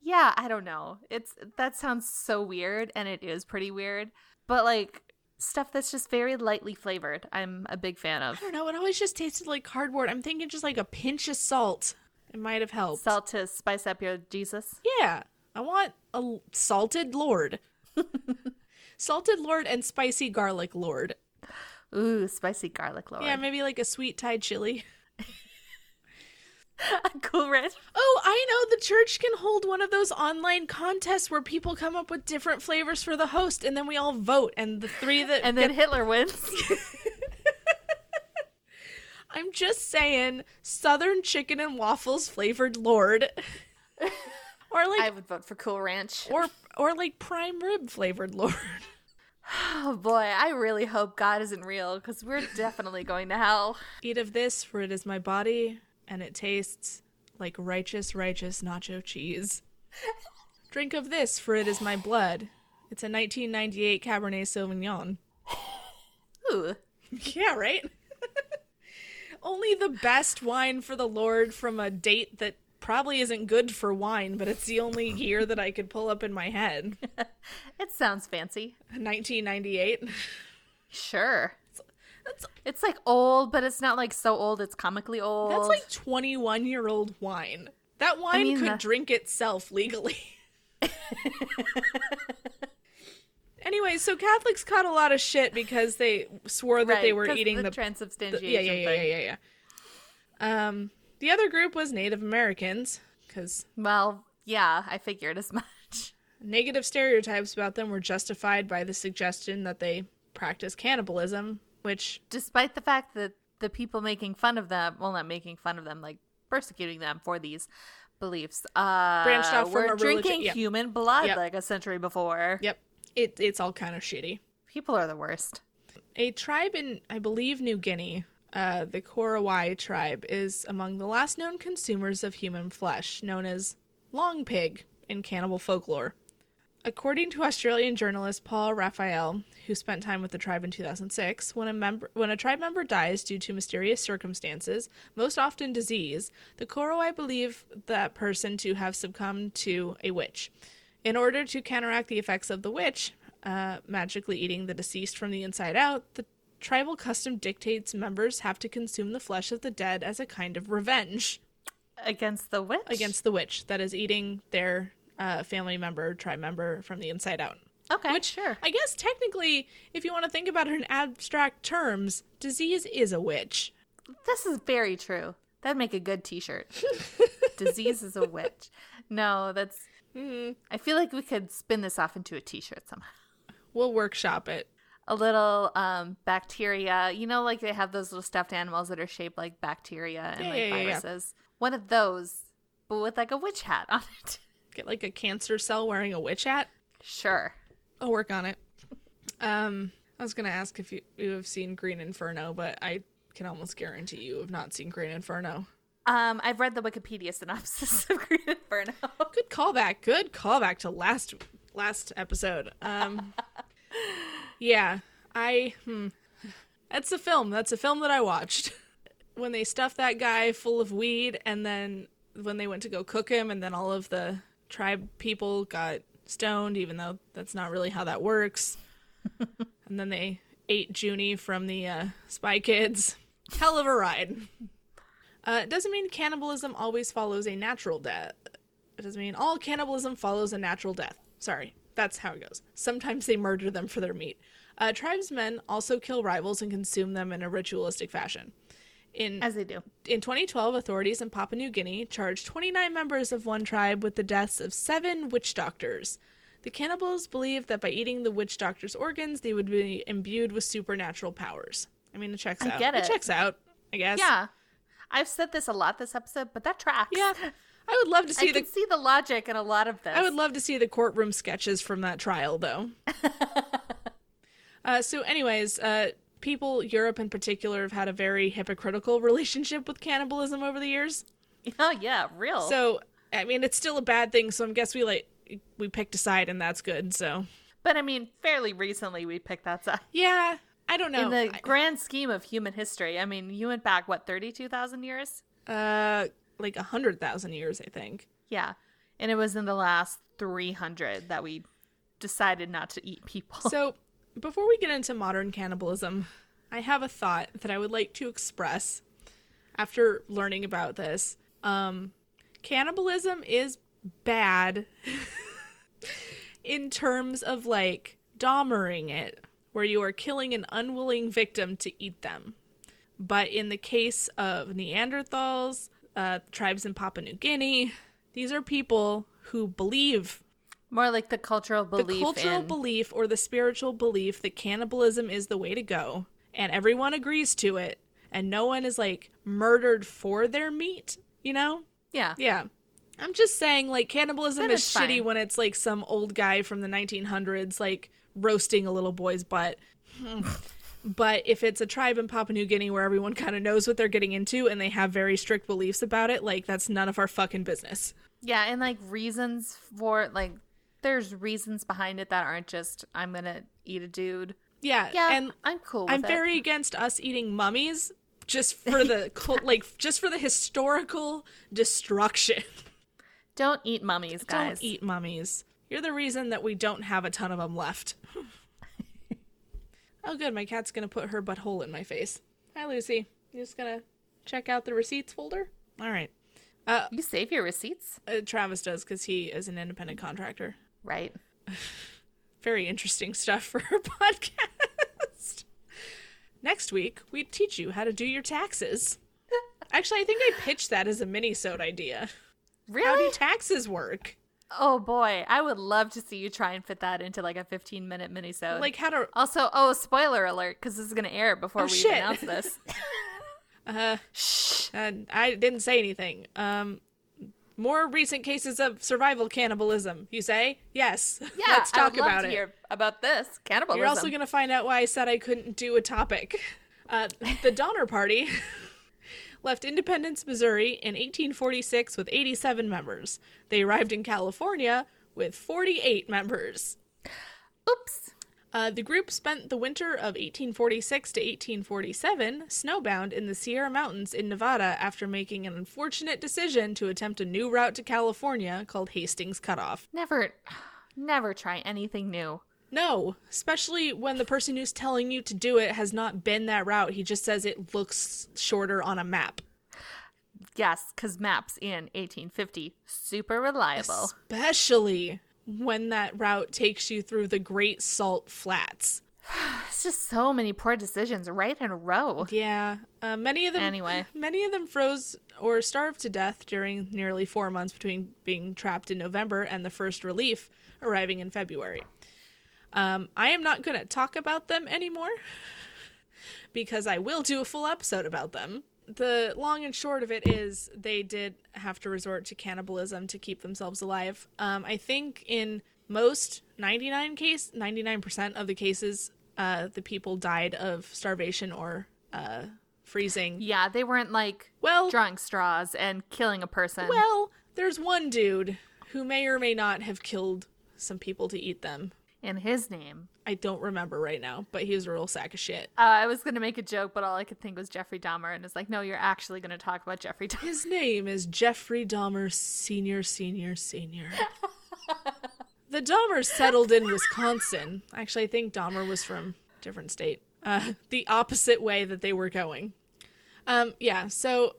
Speaker 2: Yeah, I don't know. It's that sounds so weird, and it is pretty weird. But like stuff that's just very lightly flavored, I'm a big fan of.
Speaker 1: I don't know. It always just tasted like cardboard. I'm thinking just like a pinch of salt. It might have helped.
Speaker 2: Salt to spice up your Jesus.
Speaker 1: Yeah. I want a salted lord. salted lord and spicy garlic lord.
Speaker 2: Ooh, spicy garlic lord.
Speaker 1: Yeah, maybe like a sweet Thai chili.
Speaker 2: cool ranch.
Speaker 1: Oh, I know the church can hold one of those online contests where people come up with different flavors for the host and then we all vote and the three that
Speaker 2: And then
Speaker 1: get-
Speaker 2: Hitler wins.
Speaker 1: I'm just saying southern chicken and waffles flavored lord. or like
Speaker 2: I would vote for Cool Ranch.
Speaker 1: or or like prime rib flavored lord.
Speaker 2: Oh boy, I really hope God isn't real because we're definitely going to hell.
Speaker 1: Eat of this, for it is my body, and it tastes like righteous, righteous nacho cheese. Drink of this, for it is my blood. It's a 1998 Cabernet Sauvignon.
Speaker 2: Ooh.
Speaker 1: Yeah, right? Only the best wine for the Lord from a date that probably isn't good for wine, but it's the only year that I could pull up in my head.
Speaker 2: It sounds fancy.
Speaker 1: 1998.
Speaker 2: Sure.
Speaker 1: That's
Speaker 2: It's like old, but it's not like so old it's comically old.
Speaker 1: that's like 21 year old wine. That wine
Speaker 2: mean,
Speaker 1: could
Speaker 2: that-
Speaker 1: drink itself legally. anyway, so Catholics caught a lot of shit because they swore that they were eating
Speaker 2: the,
Speaker 1: the,
Speaker 2: transubstantiation.
Speaker 1: yeah, yeah, yeah, yeah, yeah, yeah. Um, the other group was Native Americans because
Speaker 2: Well, yeah, I figured as much.
Speaker 1: negative stereotypes about them were justified by the suggestion that they practice cannibalism, which
Speaker 2: Despite the fact that the people making fun of them, well, not making fun of them, like persecuting them for these beliefs, uh,
Speaker 1: Branched off from
Speaker 2: were
Speaker 1: a religion-
Speaker 2: drinking
Speaker 1: yep.
Speaker 2: human blood
Speaker 1: Yep.
Speaker 2: like a century before.
Speaker 1: yep, it it's all kind of shitty.
Speaker 2: People are the worst.
Speaker 1: A tribe in, I believe, New Guinea, uh, the Korowai tribe, is among the last known consumers of human flesh, known as long pig in cannibal folklore. According to Australian journalist Paul Raffaele, who spent time with the tribe in 2006, when a member when a tribe member dies due to mysterious circumstances, most often disease, the Korowai believe that person to have succumbed to a witch. In order to counteract the effects of the witch, uh, magically eating the deceased from the inside out, the tribal custom dictates members have to consume the flesh of the dead as a kind of revenge
Speaker 2: Against the witch?
Speaker 1: against the witch that is eating their uh, family member, tribe member from the inside out.
Speaker 2: Okay,
Speaker 1: Which,
Speaker 2: sure.
Speaker 1: I guess, technically, if you want to think about it in abstract terms, disease is a witch.
Speaker 2: This is very true. That'd make a good t-shirt. Disease is a witch. No, that's I feel like we could spin this off into a t-shirt somehow.
Speaker 1: We'll workshop it.
Speaker 2: A little um bacteria, you know like they have those little stuffed animals that are shaped like bacteria and
Speaker 1: Yeah,
Speaker 2: like
Speaker 1: yeah, yeah, yeah.
Speaker 2: viruses. One of those but with like a witch hat on it.
Speaker 1: Get like a cancer cell wearing a witch hat.
Speaker 2: Sure.
Speaker 1: I'll work on it. Um, I was gonna ask if you, you have seen Green Inferno, but I can almost guarantee you have not seen Green Inferno.
Speaker 2: Um I've read the Wikipedia synopsis of Green Inferno.
Speaker 1: Good callback. Good callback to last last episode. Um, yeah, I. Hmm. That's a film. That's a film that I watched. When they stuffed that guy full of weed, and then when they went to go cook him, and then all of the tribe people got stoned, even though that's not really how that works. and then they ate Junie from the uh, Spy Kids. Hell of a ride. Uh, it doesn't mean cannibalism always follows a natural death. It doesn't mean all cannibalism follows a natural death. Sorry, that's how it goes. Sometimes they murder them for their meat. Uh, tribesmen also kill rivals and consume them in a ritualistic fashion. In
Speaker 2: As they do.
Speaker 1: in 2012, authorities in Papua New Guinea charged 29 members of one tribe with the deaths of seven witch doctors. The cannibals believed that by eating the witch doctor's organs, they would be imbued with supernatural powers. I mean, it checks
Speaker 2: I
Speaker 1: out.
Speaker 2: get it.
Speaker 1: it checks out, I guess.
Speaker 2: Yeah. I've said this a lot this episode, but that tracks.
Speaker 1: Yeah. I would love to
Speaker 2: I
Speaker 1: see
Speaker 2: can
Speaker 1: the
Speaker 2: see the logic in a lot of this.
Speaker 1: I would love to see the courtroom sketches from that trial, though. uh, so, anyways, uh, people, Europe in particular, have had a very hypocritical relationship with cannibalism over the years.
Speaker 2: Oh yeah, real.
Speaker 1: So, I mean, it's still a bad thing. So, I guess we like we picked a side, and that's good. So,
Speaker 2: but I mean, fairly recently we picked that side.
Speaker 1: yeah, I don't know.
Speaker 2: In the
Speaker 1: I-
Speaker 2: grand scheme of human history, I mean, you went back what thirty-two thousand years?
Speaker 1: uh, like a hundred thousand years, I think.
Speaker 2: Yeah, and it was in the last three hundred that we decided not to eat people.
Speaker 1: So, before we get into modern cannibalism, I have a thought that I would like to express after learning about this. Um, cannibalism is bad in terms of like Dahmering it, where you are killing an unwilling victim to eat them. But in the case of Neanderthals, uh, tribes in Papua New Guinea, these are people who believe
Speaker 2: More like the cultural belief.
Speaker 1: the cultural
Speaker 2: in,
Speaker 1: belief or the spiritual belief that cannibalism is the way to go and everyone agrees to it and no one is like murdered for their meat you know?
Speaker 2: Yeah,
Speaker 1: yeah. I'm just saying like cannibalism is shitty when it's like some old guy from the 1900s like roasting a little boy's butt. But if it's a tribe in papua new guinea where everyone kind of knows what they're getting into and they have very strict beliefs about it like that's none of our fucking business.
Speaker 2: Yeah, and like reasons for like, there's reasons behind it that aren't just I'm gonna eat a dude.
Speaker 1: yeah
Speaker 2: Yeah,
Speaker 1: and
Speaker 2: I'm cool. With
Speaker 1: I'm
Speaker 2: it.
Speaker 1: very against us eating mummies just for the like just for the historical destruction.
Speaker 2: Don't eat mummies, guys.
Speaker 1: Don't eat mummies. You're the reason that we don't have a ton of them left. oh, good. My cat's gonna put her butthole in my face. Hi, Lucy. You just gonna check out the receipts folder? All right.
Speaker 2: Uh, You save your receipts,
Speaker 1: Uh, Travis does because he is an independent contractor.
Speaker 2: Right?
Speaker 1: Very interesting stuff for her podcast. Next week, we teach you how to do your taxes. Actually, I think I pitched that as a mini-sode idea.
Speaker 2: Really?
Speaker 1: How do taxes work?
Speaker 2: oh boy, I would love to see you try and fit that into like a 15 minute minisode.
Speaker 1: Like how to
Speaker 2: also, oh, spoiler alert, because this is gonna air before
Speaker 1: Oh,
Speaker 2: we
Speaker 1: shit.
Speaker 2: announce this.
Speaker 1: uh,
Speaker 2: Shh.
Speaker 1: uh I didn't say anything. Um More recent cases of survival cannibalism, you say? Yes.
Speaker 2: Yeah,
Speaker 1: Let's talk about
Speaker 2: to
Speaker 1: it.
Speaker 2: hear about this cannibalism.
Speaker 1: You're also going to find out why I said I couldn't do a topic. Uh, the Donner Party left Independence, Missouri in 1846 with 87 members. They arrived in California with 48 members.
Speaker 2: Oops.
Speaker 1: Uh, the group spent the winter of 1846 to 1847 snowbound in the Sierra Mountains in Nevada after making an unfortunate decision to attempt a new route to California called Hastings Cutoff.
Speaker 2: Never, never try anything new.
Speaker 1: No, especially when the person who's telling you to do it has not been that route. He just says it looks shorter on a map.
Speaker 2: Yes, because maps in 1850 super reliable.
Speaker 1: Especially when that route takes you through the Great Salt Flats.
Speaker 2: It's just so many poor decisions right in a row.
Speaker 1: Yeah, uh, many of them.
Speaker 2: Anyway.
Speaker 1: many of them froze or starved to death during nearly four months between being trapped in November and the first relief arriving in February. Um, I am not going to talk about them anymore because I will do a full episode about them. The long and short of it is they did have to resort to cannibalism to keep themselves alive. Um, I think in most 99 case 99% of the cases uh, the people died of starvation or uh, freezing.
Speaker 2: Yeah, they weren't like
Speaker 1: Well,
Speaker 2: drawing straws and killing a person.
Speaker 1: well, there's one dude who may or may not have killed some people to eat them.
Speaker 2: In his name.
Speaker 1: I don't remember right now, but he was a real sack of shit.
Speaker 2: Uh, I was gonna make a joke, but all I could think was Jeffrey Dahmer, and it's like, no, you're actually gonna talk about Jeffrey Dahmer.
Speaker 1: His name is Jeffrey Dahmer Senior, Senior, Senior. the Dahmers settled in Wisconsin. Actually, I think Dahmer was from a different state. Uh, the opposite way that they were going. Um, yeah, so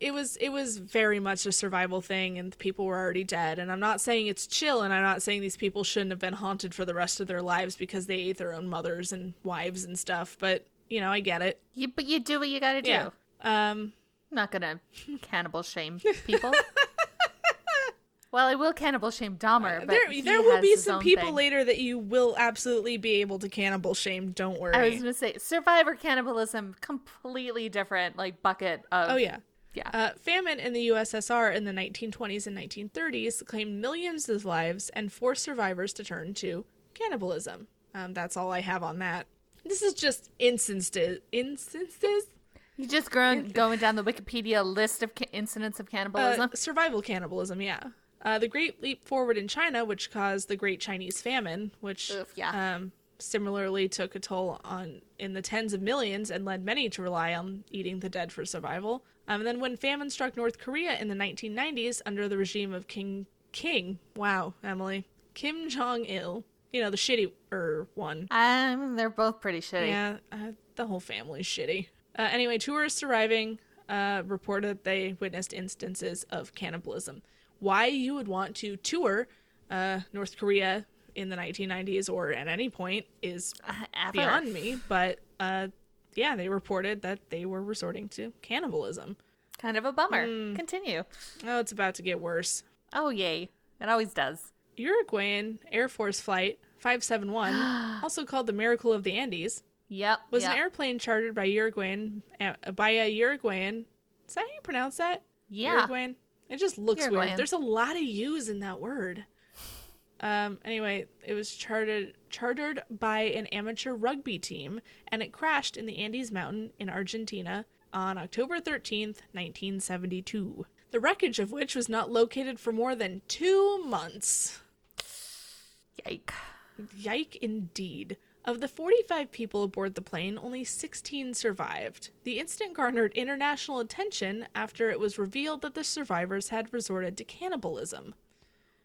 Speaker 1: it was it was very much a survival thing, and people were already dead. And I'm not saying it's chill, and I'm not saying these people shouldn't have been haunted for the rest of their lives because they ate their own mothers and wives and stuff. But you know, I get it.
Speaker 2: You, but you do what you gotta do.
Speaker 1: Yeah. Um,
Speaker 2: I'm not gonna cannibal shame people. well, I will cannibal shame Dahmer, but
Speaker 1: there there will be some people
Speaker 2: thing.
Speaker 1: later that you will absolutely be able to cannibal shame. Don't worry.
Speaker 2: I was gonna say survivor cannibalism, completely different, like bucket of.
Speaker 1: oh yeah.
Speaker 2: Yeah.
Speaker 1: Uh, famine in the USSR in the 1920s and 1930s claimed millions of lives and forced survivors to turn to cannibalism. Um, that's all I have on that. This is just instances. Instances.
Speaker 2: you just going going down the Wikipedia list of ca- incidents of
Speaker 1: Uh,
Speaker 2: cannibalism.
Speaker 1: survival cannibalism. Yeah. Uh, the Great Leap Forward in China, which caused the Great Chinese Famine, which
Speaker 2: Oof, yeah.
Speaker 1: um, similarly took a toll on in the tens of millions and led many to rely on eating the dead for survival. Um, and then when famine struck North Korea in the 1990s under the regime of King King, wow, Emily, Kim Jong Il, you know the shitty er one.
Speaker 2: um, they're both pretty shitty.
Speaker 1: Yeah, uh, the whole family's shitty. Uh, anyway, tourists arriving uh, reported they witnessed instances of cannibalism. Why you would want to tour uh, North Korea in the 1990s or at any point is
Speaker 2: Uh, ever.
Speaker 1: beyond me, but uh, yeah, they reported that they were resorting to cannibalism.
Speaker 2: Kind of a bummer.
Speaker 1: Hmm.
Speaker 2: Continue.
Speaker 1: Oh, it's about to get worse.
Speaker 2: Oh yay! It always does.
Speaker 1: Uruguayan Air Force Flight 571, also called the Miracle of the Andes,
Speaker 2: Yep.
Speaker 1: was
Speaker 2: yep.
Speaker 1: an airplane chartered by Uruguayan uh, by a Uruguayan. Is that how you pronounce that?
Speaker 2: Yeah.
Speaker 1: Uruguayan. It just looks
Speaker 2: Uruguayan.
Speaker 1: weird. There's a lot of U's in that word. Um. Anyway, it was chartered chartered by an amateur rugby team, and it crashed in the Andes Mountain in Argentina on October 13th, 1972. The wreckage of which was not located for more than two months.
Speaker 2: Yike.
Speaker 1: Yike indeed. Of the 45 people aboard the plane, only 16 survived. The incident garnered international attention after it was revealed that the survivors had resorted to cannibalism.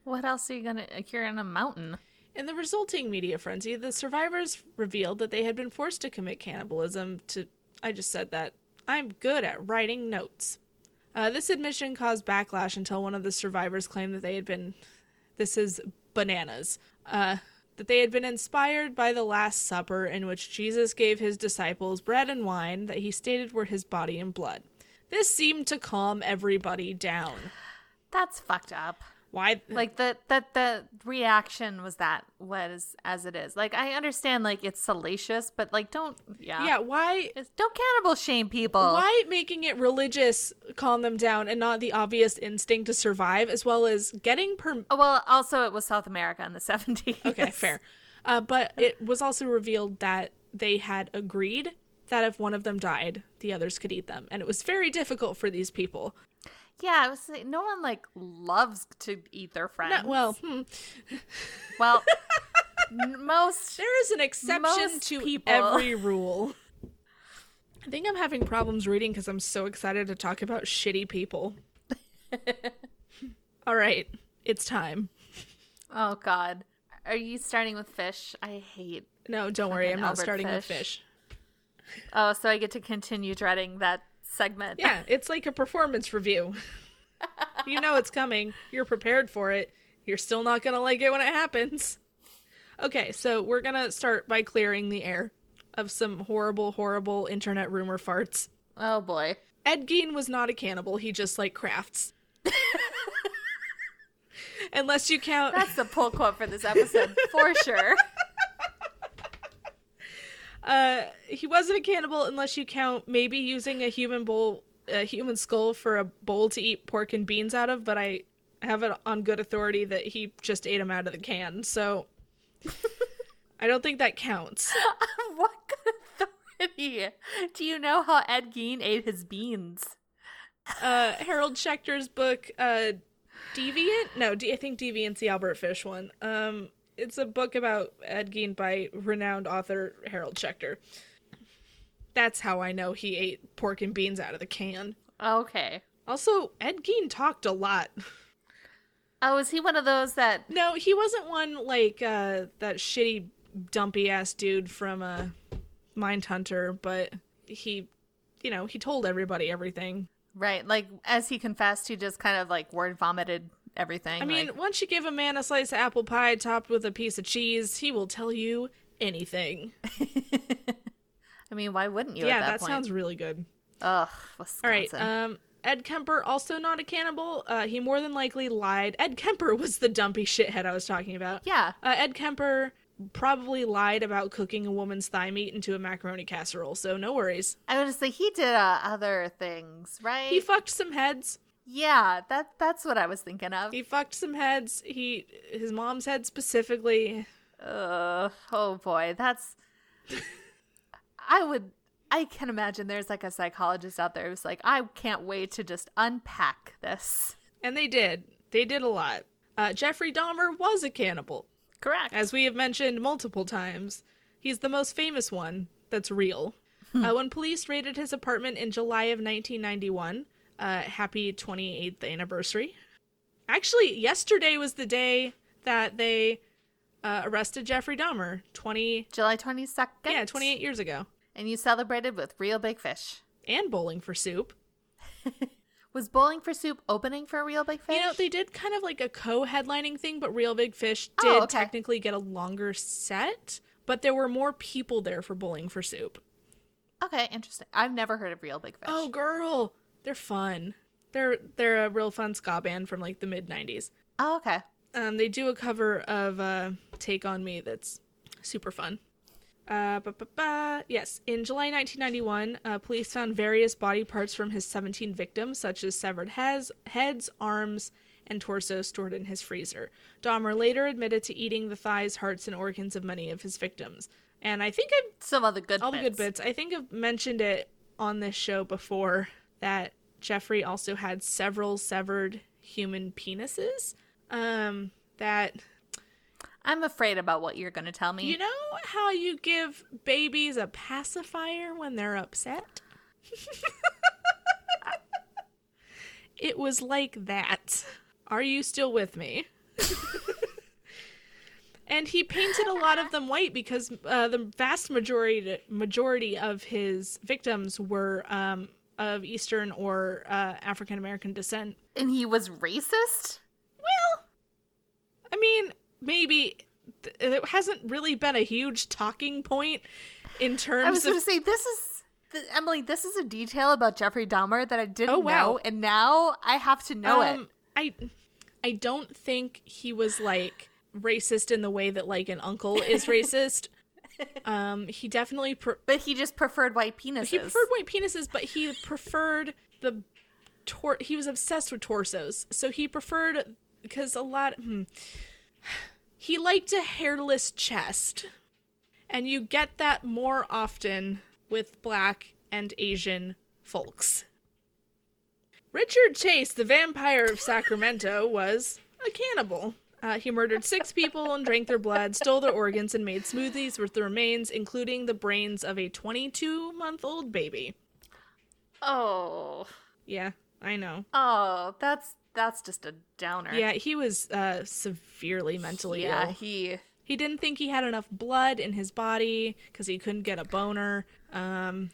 Speaker 2: What else are you gonna? Like you're in a mountain.
Speaker 1: In the resulting media frenzy, the survivors revealed that they had been forced to commit cannibalism to. I just said that. I'm good at writing notes. Uh, this admission caused backlash until one of the survivors claimed that they had been. This is bananas. Uh, that they had been inspired by the Last Supper, in which Jesus gave his disciples bread and wine that he stated were his body and blood. This seemed to calm everybody down.
Speaker 2: That's fucked up.
Speaker 1: Why?
Speaker 2: like the that the reaction was that was as it is. Like I understand like it's salacious, but like don't yeah.
Speaker 1: yeah, why?
Speaker 2: It's- don't cannibal shame people.
Speaker 1: Why making it religious calm them down and not the obvious instinct to survive, as well as getting per?
Speaker 2: Oh, well, also it was South America in the 70s.
Speaker 1: Okay, fair. Uh, but it was also revealed that they had agreed that if one of them died, the others could eat them, and it was very difficult for these people.
Speaker 2: Yeah, I was saying, no one like loves to eat their friends.
Speaker 1: No, well, hmm,
Speaker 2: well, most
Speaker 1: there is an exception to
Speaker 2: people.
Speaker 1: every rule. I think I'm having problems reading because I'm so excited to talk about shitty people. All right, it's time.
Speaker 2: Oh God, are you starting with fish? I hate.
Speaker 1: No, don't worry, I'm not
Speaker 2: Albert
Speaker 1: starting with
Speaker 2: Fish.
Speaker 1: fish.
Speaker 2: Oh, so I get to continue dreading that segment.
Speaker 1: Yeah, it's like a performance review. you know it's coming. You're prepared for it. You're still not going to like it when it happens. Okay, so we're going to start by clearing the air of some horrible, horrible internet rumor farts.
Speaker 2: Oh boy.
Speaker 1: Ed Gein was not a cannibal. He just like crafts. Unless you count.
Speaker 2: That's the pull quote for this episode for sure.
Speaker 1: Uh, he wasn't a cannibal unless you count maybe using a human bowl, a human skull for a bowl to eat pork and beans out of. But I have it on good authority that he just ate them out of the can. So I don't think that counts.
Speaker 2: what good authority? Do you know how Ed Gein ate his beans?
Speaker 1: Uh, Harold Schechter's book, uh, Deviant. No, D- I think Deviant's the Albert Fish one. Um, it's a book about Ed Gein by renowned author Harold Schechter. That's how I know he ate pork and beans out of the can.
Speaker 2: Okay.
Speaker 1: Also, Ed Gein talked a lot.
Speaker 2: Oh, is he one of those that?
Speaker 1: No, he wasn't one like uh, that shitty, dumpy ass dude from uh, Mindhunter, but he, you know, he told everybody everything.
Speaker 2: Right, like as he confessed, he just kind of like word vomited everything.
Speaker 1: I mean,
Speaker 2: like-
Speaker 1: once you give a man a slice of apple pie topped with a piece of cheese, he will tell you anything.
Speaker 2: I mean, why wouldn't you?
Speaker 1: yeah,
Speaker 2: at that,
Speaker 1: that
Speaker 2: point?
Speaker 1: sounds really good.
Speaker 2: Ugh,
Speaker 1: All
Speaker 2: Wisconsin.
Speaker 1: right. Um, Ed Kemper, also not a cannibal. Uh, he more than likely lied. Ed Kemper was the dumpy shithead I was talking about.
Speaker 2: yeah.
Speaker 1: Uh, Ed Kemper probably lied about cooking a woman's thigh meat into a macaroni casserole, so no worries.
Speaker 2: I would say he did uh, other things, right?
Speaker 1: He fucked some heads.
Speaker 2: Yeah, that that's what I was thinking of.
Speaker 1: He fucked some heads. He his mom's head specifically.
Speaker 2: Ugh, oh boy, that's. I would. I can imagine there's like a psychologist out there who's like, I can't wait to just unpack this.
Speaker 1: And they did. They did a lot. Uh, Jeffrey Dahmer was a cannibal,
Speaker 2: Correct.
Speaker 1: as we have mentioned multiple times. He's the most famous one that's real. uh, when police raided his apartment in July of 1991, uh, happy 28th anniversary. Actually, yesterday was the day that they uh, arrested Jeffrey Dahmer. 20,
Speaker 2: July 22nd.
Speaker 1: yeah, 28 years ago.
Speaker 2: And you celebrated with Reel Big Fish.
Speaker 1: And Bowling for Soup.
Speaker 2: Was Bowling for Soup opening for Reel Big Fish?
Speaker 1: You know, they did kind of like a co-headlining thing, but Reel Big Fish
Speaker 2: Oh,
Speaker 1: did
Speaker 2: okay.
Speaker 1: technically get a longer set, but there were more people there for Bowling for Soup.
Speaker 2: okay, interesting. I've never heard of Reel Big Fish.
Speaker 1: Oh, girl, they're fun. They're they're a real fun ska band from like the mid '90s.
Speaker 2: Oh, okay.
Speaker 1: Um, they do a cover of uh, "Take on Me" that's super fun. Uh, ba, ba, ba. Yes, in July 1991, uh, police found various body parts from his 17 victims, such as severed heads, heads, arms, and torso stored in his freezer. Dahmer later admitted to eating the thighs, hearts, and organs of many of his victims. And I think I've
Speaker 2: Some of the good
Speaker 1: all
Speaker 2: bits.
Speaker 1: the good bits. I think I've mentioned it on this show before that Jeffrey also had several severed human penises. Um, that
Speaker 2: I'm afraid about what you're going to tell me.
Speaker 1: you know how you give babies a pacifier when they're upset? it was like that. Are you still with me? and he painted a lot of them white because uh, the vast majority majority of his victims were um, of Eastern or uh, African American descent.
Speaker 2: and he was racist?
Speaker 1: Well, I mean, maybe th- it hasn't really been a huge talking point in terms
Speaker 2: I was going to say, this is. th- Emily, this is a detail about Jeffrey Dahmer that I didn't
Speaker 1: Oh, wow.
Speaker 2: know, and now I have to know it.
Speaker 1: um, I I don't think he was like racist in the way that like an uncle is racist. Um, he definitely pre-
Speaker 2: But he just preferred white penises.
Speaker 1: he preferred white penises, but he preferred the tor- he was obsessed with torsos. So he preferred because a lot hmm. he liked a hairless chest. And you get that more often with black and Asian folks. Richard Chase, the vampire of Sacramento, was a cannibal. Uh, he murdered six people and drank their blood, stole their organs, and made smoothies with the remains, including the brains of a 22 month old baby.
Speaker 2: Oh.
Speaker 1: Yeah, I know.
Speaker 2: Oh, that's that's just a downer.
Speaker 1: Yeah, he was uh, severely mentally
Speaker 2: Yeah,
Speaker 1: ill.
Speaker 2: he
Speaker 1: He didn't think he had enough blood in his body because he couldn't get a boner. Um,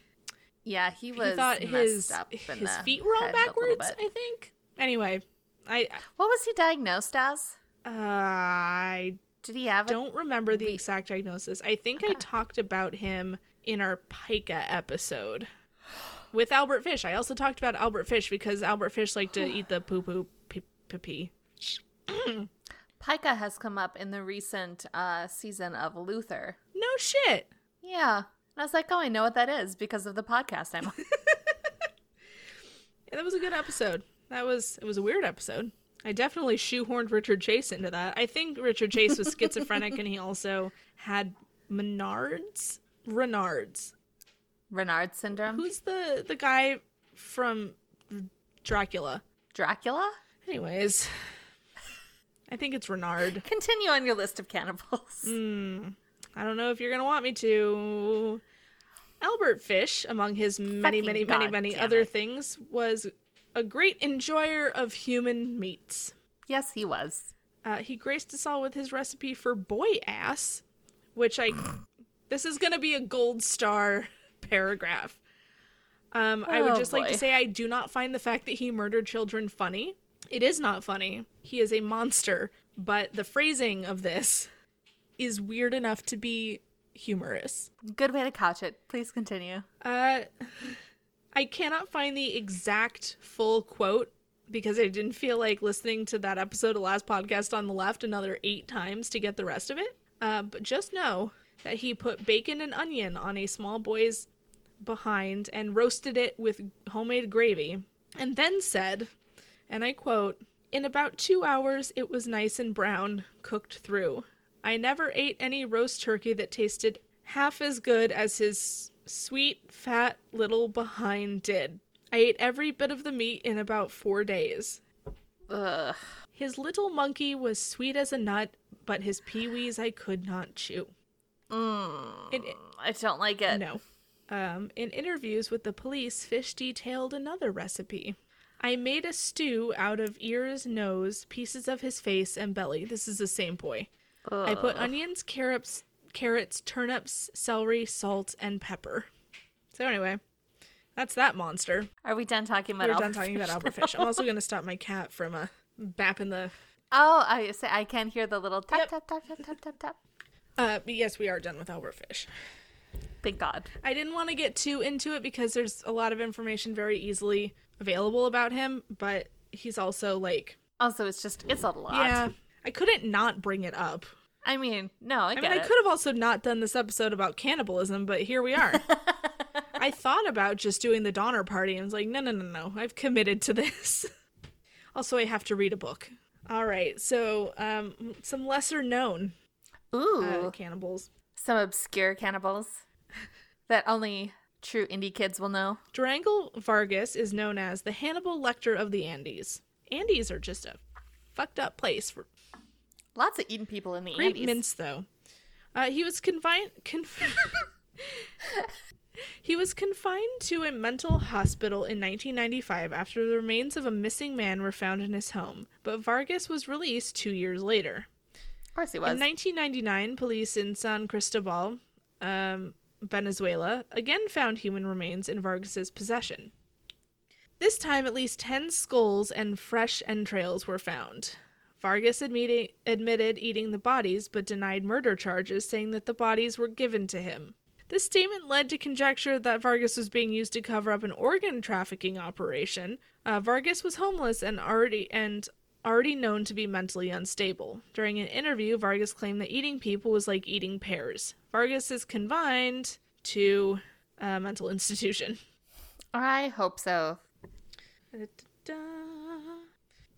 Speaker 2: yeah, he was
Speaker 1: he thought his
Speaker 2: up in
Speaker 1: his feet were all
Speaker 2: head a little
Speaker 1: backwards. I think. Anyway, I
Speaker 2: What was he diagnosed as?
Speaker 1: Uh, I
Speaker 2: Did he have a
Speaker 1: don't remember the exact diagnosis. I think I talked about him in our Pica episode with Albert Fish. I also talked about Albert Fish because Albert Fish liked to eat the poo poo pee pee pee.
Speaker 2: Pica has come up in the recent uh, season of Luther.
Speaker 1: No shit.
Speaker 2: Yeah. And I was like, oh, I know what that is because of the podcast I'm on.
Speaker 1: Yeah, that was a good episode. That was it was a weird episode. I definitely shoehorned Richard Chase into that. I think Richard Chase was schizophrenic and he also had Menards. Renards.
Speaker 2: Renard syndrome.
Speaker 1: Who's the the guy from Dracula?
Speaker 2: Dracula?
Speaker 1: Anyways, I think it's Renard.
Speaker 2: Continue on your list of cannibals.
Speaker 1: Mm. I don't know if you're gonna want me to. Albert Fish, among his many,
Speaker 2: Fucking
Speaker 1: many, many,
Speaker 2: God
Speaker 1: many other
Speaker 2: it.
Speaker 1: things, was a great enjoyer of human meats.
Speaker 2: Yes, he was.
Speaker 1: Uh, he graced us all with his recipe for boy ass, which I. this is going to be a gold star paragraph. Um, I would
Speaker 2: Oh,
Speaker 1: just like to say I do not find the fact that he murdered children funny. It is not funny. He is a monster, but the phrasing of this is weird enough to be humorous.
Speaker 2: Good way to couch it. Please continue.
Speaker 1: Uh, I cannot find the exact full quote because I didn't feel like listening to that episode of Last Podcast on the Left another eight times to get the rest of it. Uh, but just know that he put bacon and onion on a small boy's behind and roasted it with homemade gravy, and then said, and I quote, In about two hours, it was nice and brown, cooked through. I never ate any roast turkey that tasted half as good as his sweet, fat little behind did. I ate every bit of the meat in about four days.
Speaker 2: Ugh.
Speaker 1: His little monkey was sweet as a nut, but his peewees I could not chew.
Speaker 2: Mm,
Speaker 1: In,
Speaker 2: I don't like it.
Speaker 1: no. Um, in interviews with the police, Fish detailed another recipe. I made a stew out of ears, nose, pieces of his face, and belly. This is the same boy. I put onions, carrots, carrots, turnips, celery, salt, and pepper. So anyway, that's that monster.
Speaker 2: Are we done talking about
Speaker 1: We're done talking about
Speaker 2: Fish
Speaker 1: Albert Fish. I'm also going to stop my cat from uh, bapping the.
Speaker 2: Oh, I say I can hear the little tap
Speaker 1: Yep.
Speaker 2: tap tap tap tap tap tap.
Speaker 1: Uh, but yes, we are done with Albert Fish.
Speaker 2: Thank God.
Speaker 1: I didn't want to get too into it because there's a lot of information very easily available about him, but he's also like,
Speaker 2: Also, it's just it's a lot.
Speaker 1: yeah, I couldn't not bring it up.
Speaker 2: I mean, no, I,
Speaker 1: I mean, I could have also not done this episode about cannibalism, but here we are. I thought about just doing the Donner Party and was like, no, no, no, no, I've committed to this. also, I have to read a book. All right, so um, some lesser known
Speaker 2: Ooh,
Speaker 1: uh, cannibals.
Speaker 2: some obscure cannibals that only true indie kids will know.
Speaker 1: Durango Vargas is known as the Hannibal Lecter of the Andes. Andes are just a fucked up place for
Speaker 2: Lots of eating people in the
Speaker 1: great
Speaker 2: Andes.
Speaker 1: mints, though. Uh, he was confined. Conf- he was confined to a mental hospital in 1995 after the remains of a missing man were found in his home, but Vargas was released two years later.
Speaker 2: Of course he was.
Speaker 1: In 1999, police in San Cristobal, um, Venezuela, again found human remains in Vargas's possession. This time, at least 10 skulls and fresh entrails were found. Vargas admitted, admitted eating the bodies but denied murder charges, saying that the bodies were given to him. This statement led to conjecture that Vargas was being used to cover up an organ trafficking operation. Uh, Vargas was homeless and already and already known to be mentally unstable. During an interview, Vargas claimed that eating people was like eating pears. Vargas is confined to a mental institution.
Speaker 2: I hope so.
Speaker 1: Da-da-da.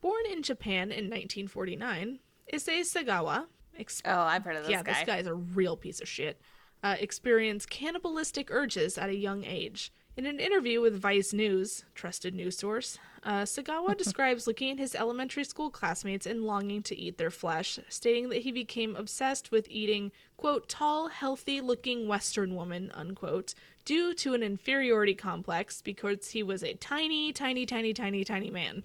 Speaker 1: Born in Japan in 1949, Issei Sagawa. Ex-
Speaker 2: Oh, I've heard of this
Speaker 1: yeah,
Speaker 2: guy.
Speaker 1: this guy's a real piece of shit. Uh, experienced cannibalistic urges at a young age. In an interview with Vice News, trusted news source, uh, Sagawa describes looking at his elementary school classmates and longing to eat their flesh, stating that he became obsessed with eating, quote, tall, healthy looking Western woman, unquote, due to an inferiority complex because he was a tiny, tiny, tiny, tiny, tiny man.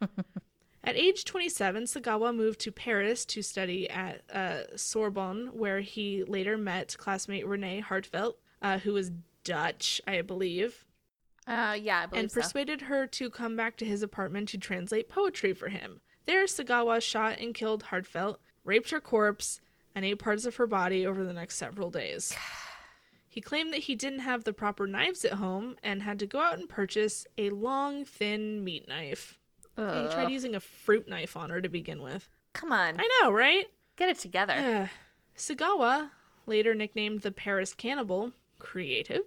Speaker 1: At age 27, Sagawa moved to Paris to study at uh, Sorbonne, where he later met classmate Renee Hartevelt, uh, who was Dutch, I believe,
Speaker 2: Uh, yeah, I believe
Speaker 1: and
Speaker 2: so.
Speaker 1: persuaded her to come back to his apartment to translate poetry for him. There, Sagawa shot and killed Hartfelt, raped her corpse, and ate parts of her body over the next several days. He claimed that he didn't have the proper knives at home and had to go out and purchase a long, thin meat knife. Yeah, He tried using a fruit knife on her to begin with.
Speaker 2: Come on,
Speaker 1: I know, right?
Speaker 2: get it together.
Speaker 1: Ugh. Sagawa, later nicknamed the Paris Cannibal, creative,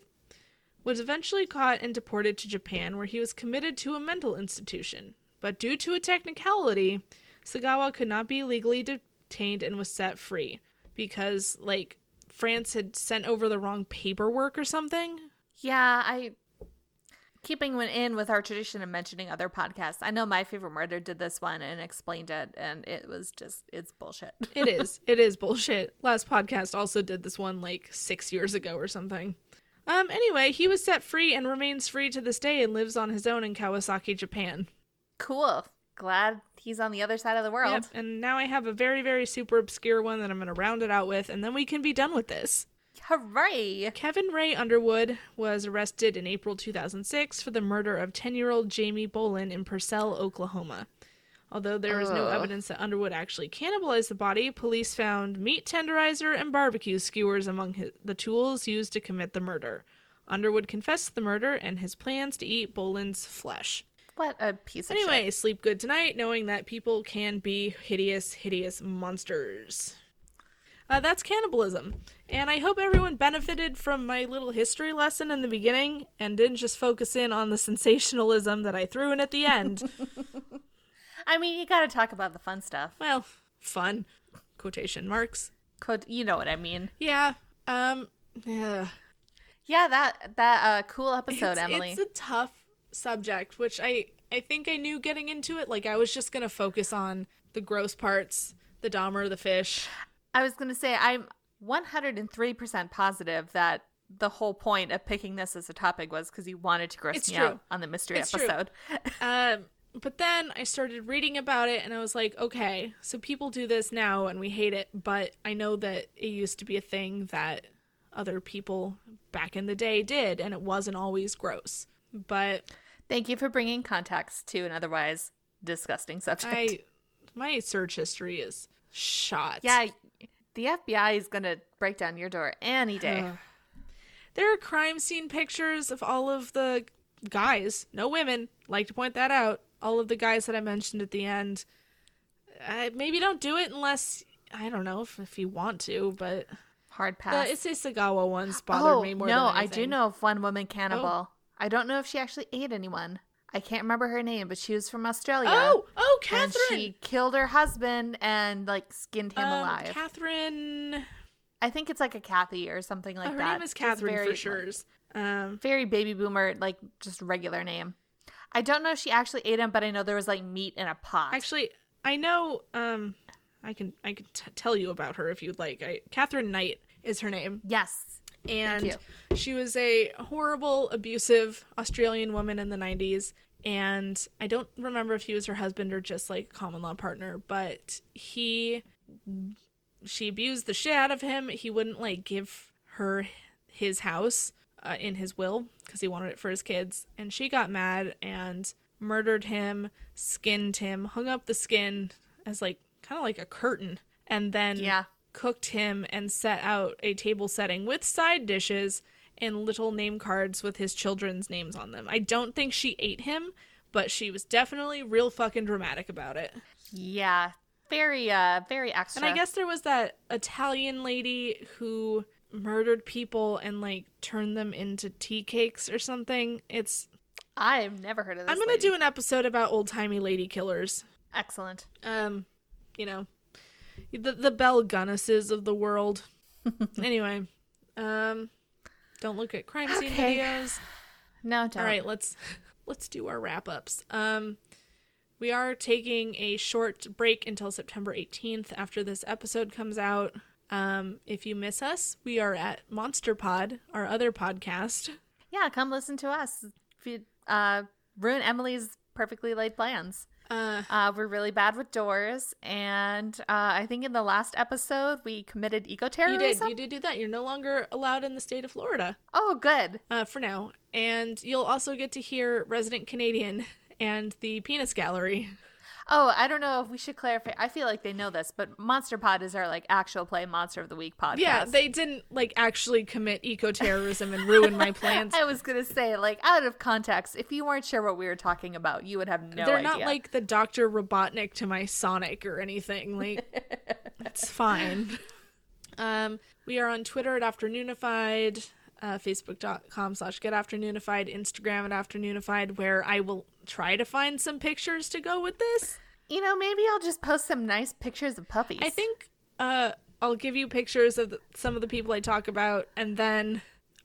Speaker 1: was eventually caught and deported to Japan where he was committed to a mental institution. But due to a technicality, Sagawa could not be legally detained and was set free because, like, France had sent over the wrong paperwork or something.
Speaker 2: Yeah, I keeping in with our tradition of mentioning other podcasts. I know my favorite murder did this one and explained it, and it was just it's bullshit.
Speaker 1: It is. it is bullshit. Last podcast also did this one like six years ago or something. Um, anyway, he was set free and remains free to this day and lives on his own in Kawasaki, Japan.
Speaker 2: cool. Glad he's on the other side of the world.
Speaker 1: Yep, and now I have a very, very super obscure one that I'm going to round it out with, and then we can be done with this.
Speaker 2: Hooray!
Speaker 1: Kevin Ray Underwood was arrested in April 2006 for the murder of 10 year old Jamie Bolin in Purcell, Oklahoma. Although there is no evidence that Underwood actually cannibalized the body, police found meat tenderizer and barbecue skewers among his, the tools used to commit the murder. Underwood confessed the murder and his plans to eat Bolin's flesh.
Speaker 2: What a piece of
Speaker 1: Anyway,
Speaker 2: shit.
Speaker 1: sleep good tonight, knowing that people can be hideous, hideous monsters. Uh, that's cannibalism. And I hope everyone benefited from my little history lesson in the beginning and didn't just focus in on the sensationalism that I threw in at the end.
Speaker 2: I mean, you got to talk about the fun stuff.
Speaker 1: well, fun. Quotation marks.
Speaker 2: Could you know what I mean?
Speaker 1: Yeah. Um. Yeah.
Speaker 2: Yeah, that that uh, cool episode,
Speaker 1: it's,
Speaker 2: Emily.
Speaker 1: It's a tough subject, which I I think I knew getting into it. Like I was just gonna focus on the gross parts, the Dahmer, the fish.
Speaker 2: I was going to say I'm 103% positive that the whole point of picking this as a topic was because you wanted to gross
Speaker 1: It's
Speaker 2: me
Speaker 1: true.
Speaker 2: out on the mystery
Speaker 1: It's true.
Speaker 2: episode.
Speaker 1: Um, but then I started reading about it and I was like, okay, so people do this now and we hate it, but I know that it used to be a thing that other people back in the day did and it wasn't always gross. But
Speaker 2: Thank you for bringing context to an otherwise disgusting subject.
Speaker 1: I my search history is shot.
Speaker 2: yeah, the FBI is going to break down your door any day.
Speaker 1: There are crime scene pictures of all of the guys, no women, like to point that out. All of the guys that I mentioned at the end. Uh, maybe don't do it unless I don't know if, if you want to, but
Speaker 2: Hard
Speaker 1: the
Speaker 2: pass.
Speaker 1: Issei Sagawa ones bothered
Speaker 2: oh,
Speaker 1: me more
Speaker 2: no, I do know of one woman cannibal. I don't know if she actually ate anyone. I can't remember her name, but she was from Australia.
Speaker 1: Oh, oh, Catherine.
Speaker 2: and she killed her husband and like skinned him
Speaker 1: um,
Speaker 2: alive.
Speaker 1: Catherine.
Speaker 2: I think it's like a Kathy or something like
Speaker 1: oh, her
Speaker 2: that.
Speaker 1: name is Catherine
Speaker 2: very,
Speaker 1: for
Speaker 2: like,
Speaker 1: sure. Um,
Speaker 2: very baby boomer, like just regular name. I don't know if she actually ate him, but I know there was like meat in a pot.
Speaker 1: actually, I know. Um, I can I can t- tell you about her if you'd like. I, Catherine Knight is her name.
Speaker 2: yes.
Speaker 1: And she was a horrible abusive australian woman in the 90s and i don't remember if he was her husband or just like a common law partner but he she abused the shit out of him. He wouldn't like give her his house uh, in his will because he wanted it for his kids. And she got mad and murdered him skinned him hung up the skin as like kind of like a curtain. And then
Speaker 2: Yeah.
Speaker 1: Cooked him and set out a table setting with side dishes and little name cards with his children's names on them. I don't think she ate him, but she was definitely real fucking dramatic about it.
Speaker 2: Yeah, very, uh, very extra.
Speaker 1: And I guess there was that Italian lady who murdered people and like turned them into tea cakes or something. It's
Speaker 2: I've never heard of this.
Speaker 1: I'm gonna
Speaker 2: lady.
Speaker 1: do an episode about old timey lady killers.
Speaker 2: excellent.
Speaker 1: Um, you know, the the Belle Gunnesses of the world. anyway, um, don't look at crime scene
Speaker 2: Okay.
Speaker 1: videos.
Speaker 2: No, don't.
Speaker 1: All right, let's let's do our wrap ups. Um, we are taking a short break until September 18th after this episode comes out. Um, if you miss us, we are at Monster Pod, our other podcast.
Speaker 2: Yeah, come listen to us. You, uh, ruin Emily's perfectly laid plans.
Speaker 1: Uh,
Speaker 2: Uh, we're really bad with doors, and uh, I think in the last episode we committed
Speaker 1: you
Speaker 2: eco-terrorism.
Speaker 1: You did you did do that. You're no longer allowed in the state of Florida
Speaker 2: Oh, good.
Speaker 1: uh, for now, and you'll also get to hear Resident Canadian and the Penis Gallery.
Speaker 2: Oh, I don't know if we should clarify. I feel like they know this, but Monster Pod is our like actual play Monster of the Week podcast.
Speaker 1: Yeah, they didn't like actually commit eco terrorism and ruin my plans.
Speaker 2: I was gonna say, like, out of context, if you weren't sure what we were talking about, you would have no
Speaker 1: They're
Speaker 2: idea.
Speaker 1: not like the Dr. Robotnik to my Sonic or anything. Like, it's fine. Um, we are on Twitter at Afternoonified, uh, Facebook.com slash Get Afternoonified, Instagram at Afternoonified, where I will try to find some pictures to go with this.
Speaker 2: You know, maybe I'll just post some nice pictures of puppies.
Speaker 1: I think uh, I'll give you pictures of the, some of the people I talk about, and then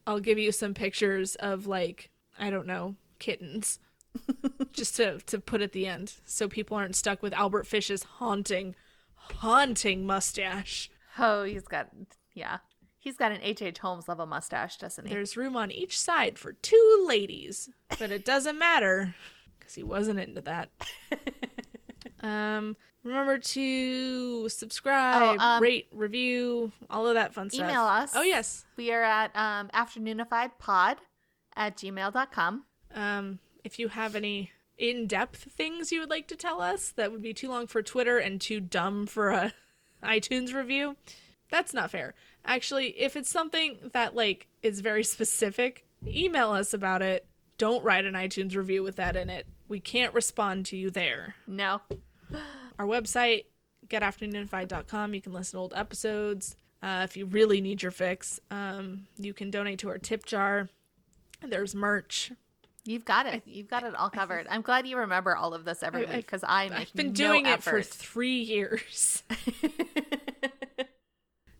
Speaker 1: I'll give you some pictures of, like, I don't know, kittens. just to, to put at the end so people aren't stuck with Albert Fish's haunting, haunting mustache.
Speaker 2: Oh, he's got yeah. He's got an H. H. Holmes level mustache, doesn't he?
Speaker 1: There's room on each side for two ladies, but it doesn't matter because he wasn't into that. um, remember to subscribe,
Speaker 2: Oh, um,
Speaker 1: rate, review, all of that fun stuff.
Speaker 2: Email us.
Speaker 1: Oh yes.
Speaker 2: We are at um, afternoonifiedpod at gmail.com.
Speaker 1: Um, if you have any in-depth things you would like to tell us that would be too long for Twitter and too dumb for a iTunes review, that's not fair. Actually, if it's something that like is very specific, email us about it. Don't write an iTunes review with that in it. We can't respond to you there.
Speaker 2: No.
Speaker 1: Our website, getafternoonified.com, you can listen to old episodes. Uh, if you really need your fix, um, you can donate to our tip jar. There's merch.
Speaker 2: You've got it. You've got it all covered. I'm glad you remember all of this every
Speaker 1: I-
Speaker 2: week because I make
Speaker 1: I've been
Speaker 2: no
Speaker 1: doing it for three years.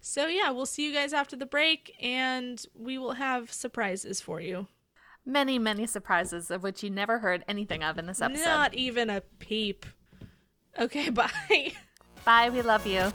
Speaker 1: so, yeah, we'll see you guys after the break, and we will have surprises for you.
Speaker 2: many, many surprises of which you never heard anything of in this episode.
Speaker 1: Not even a peep. Okay, bye.
Speaker 2: Bye. We love you.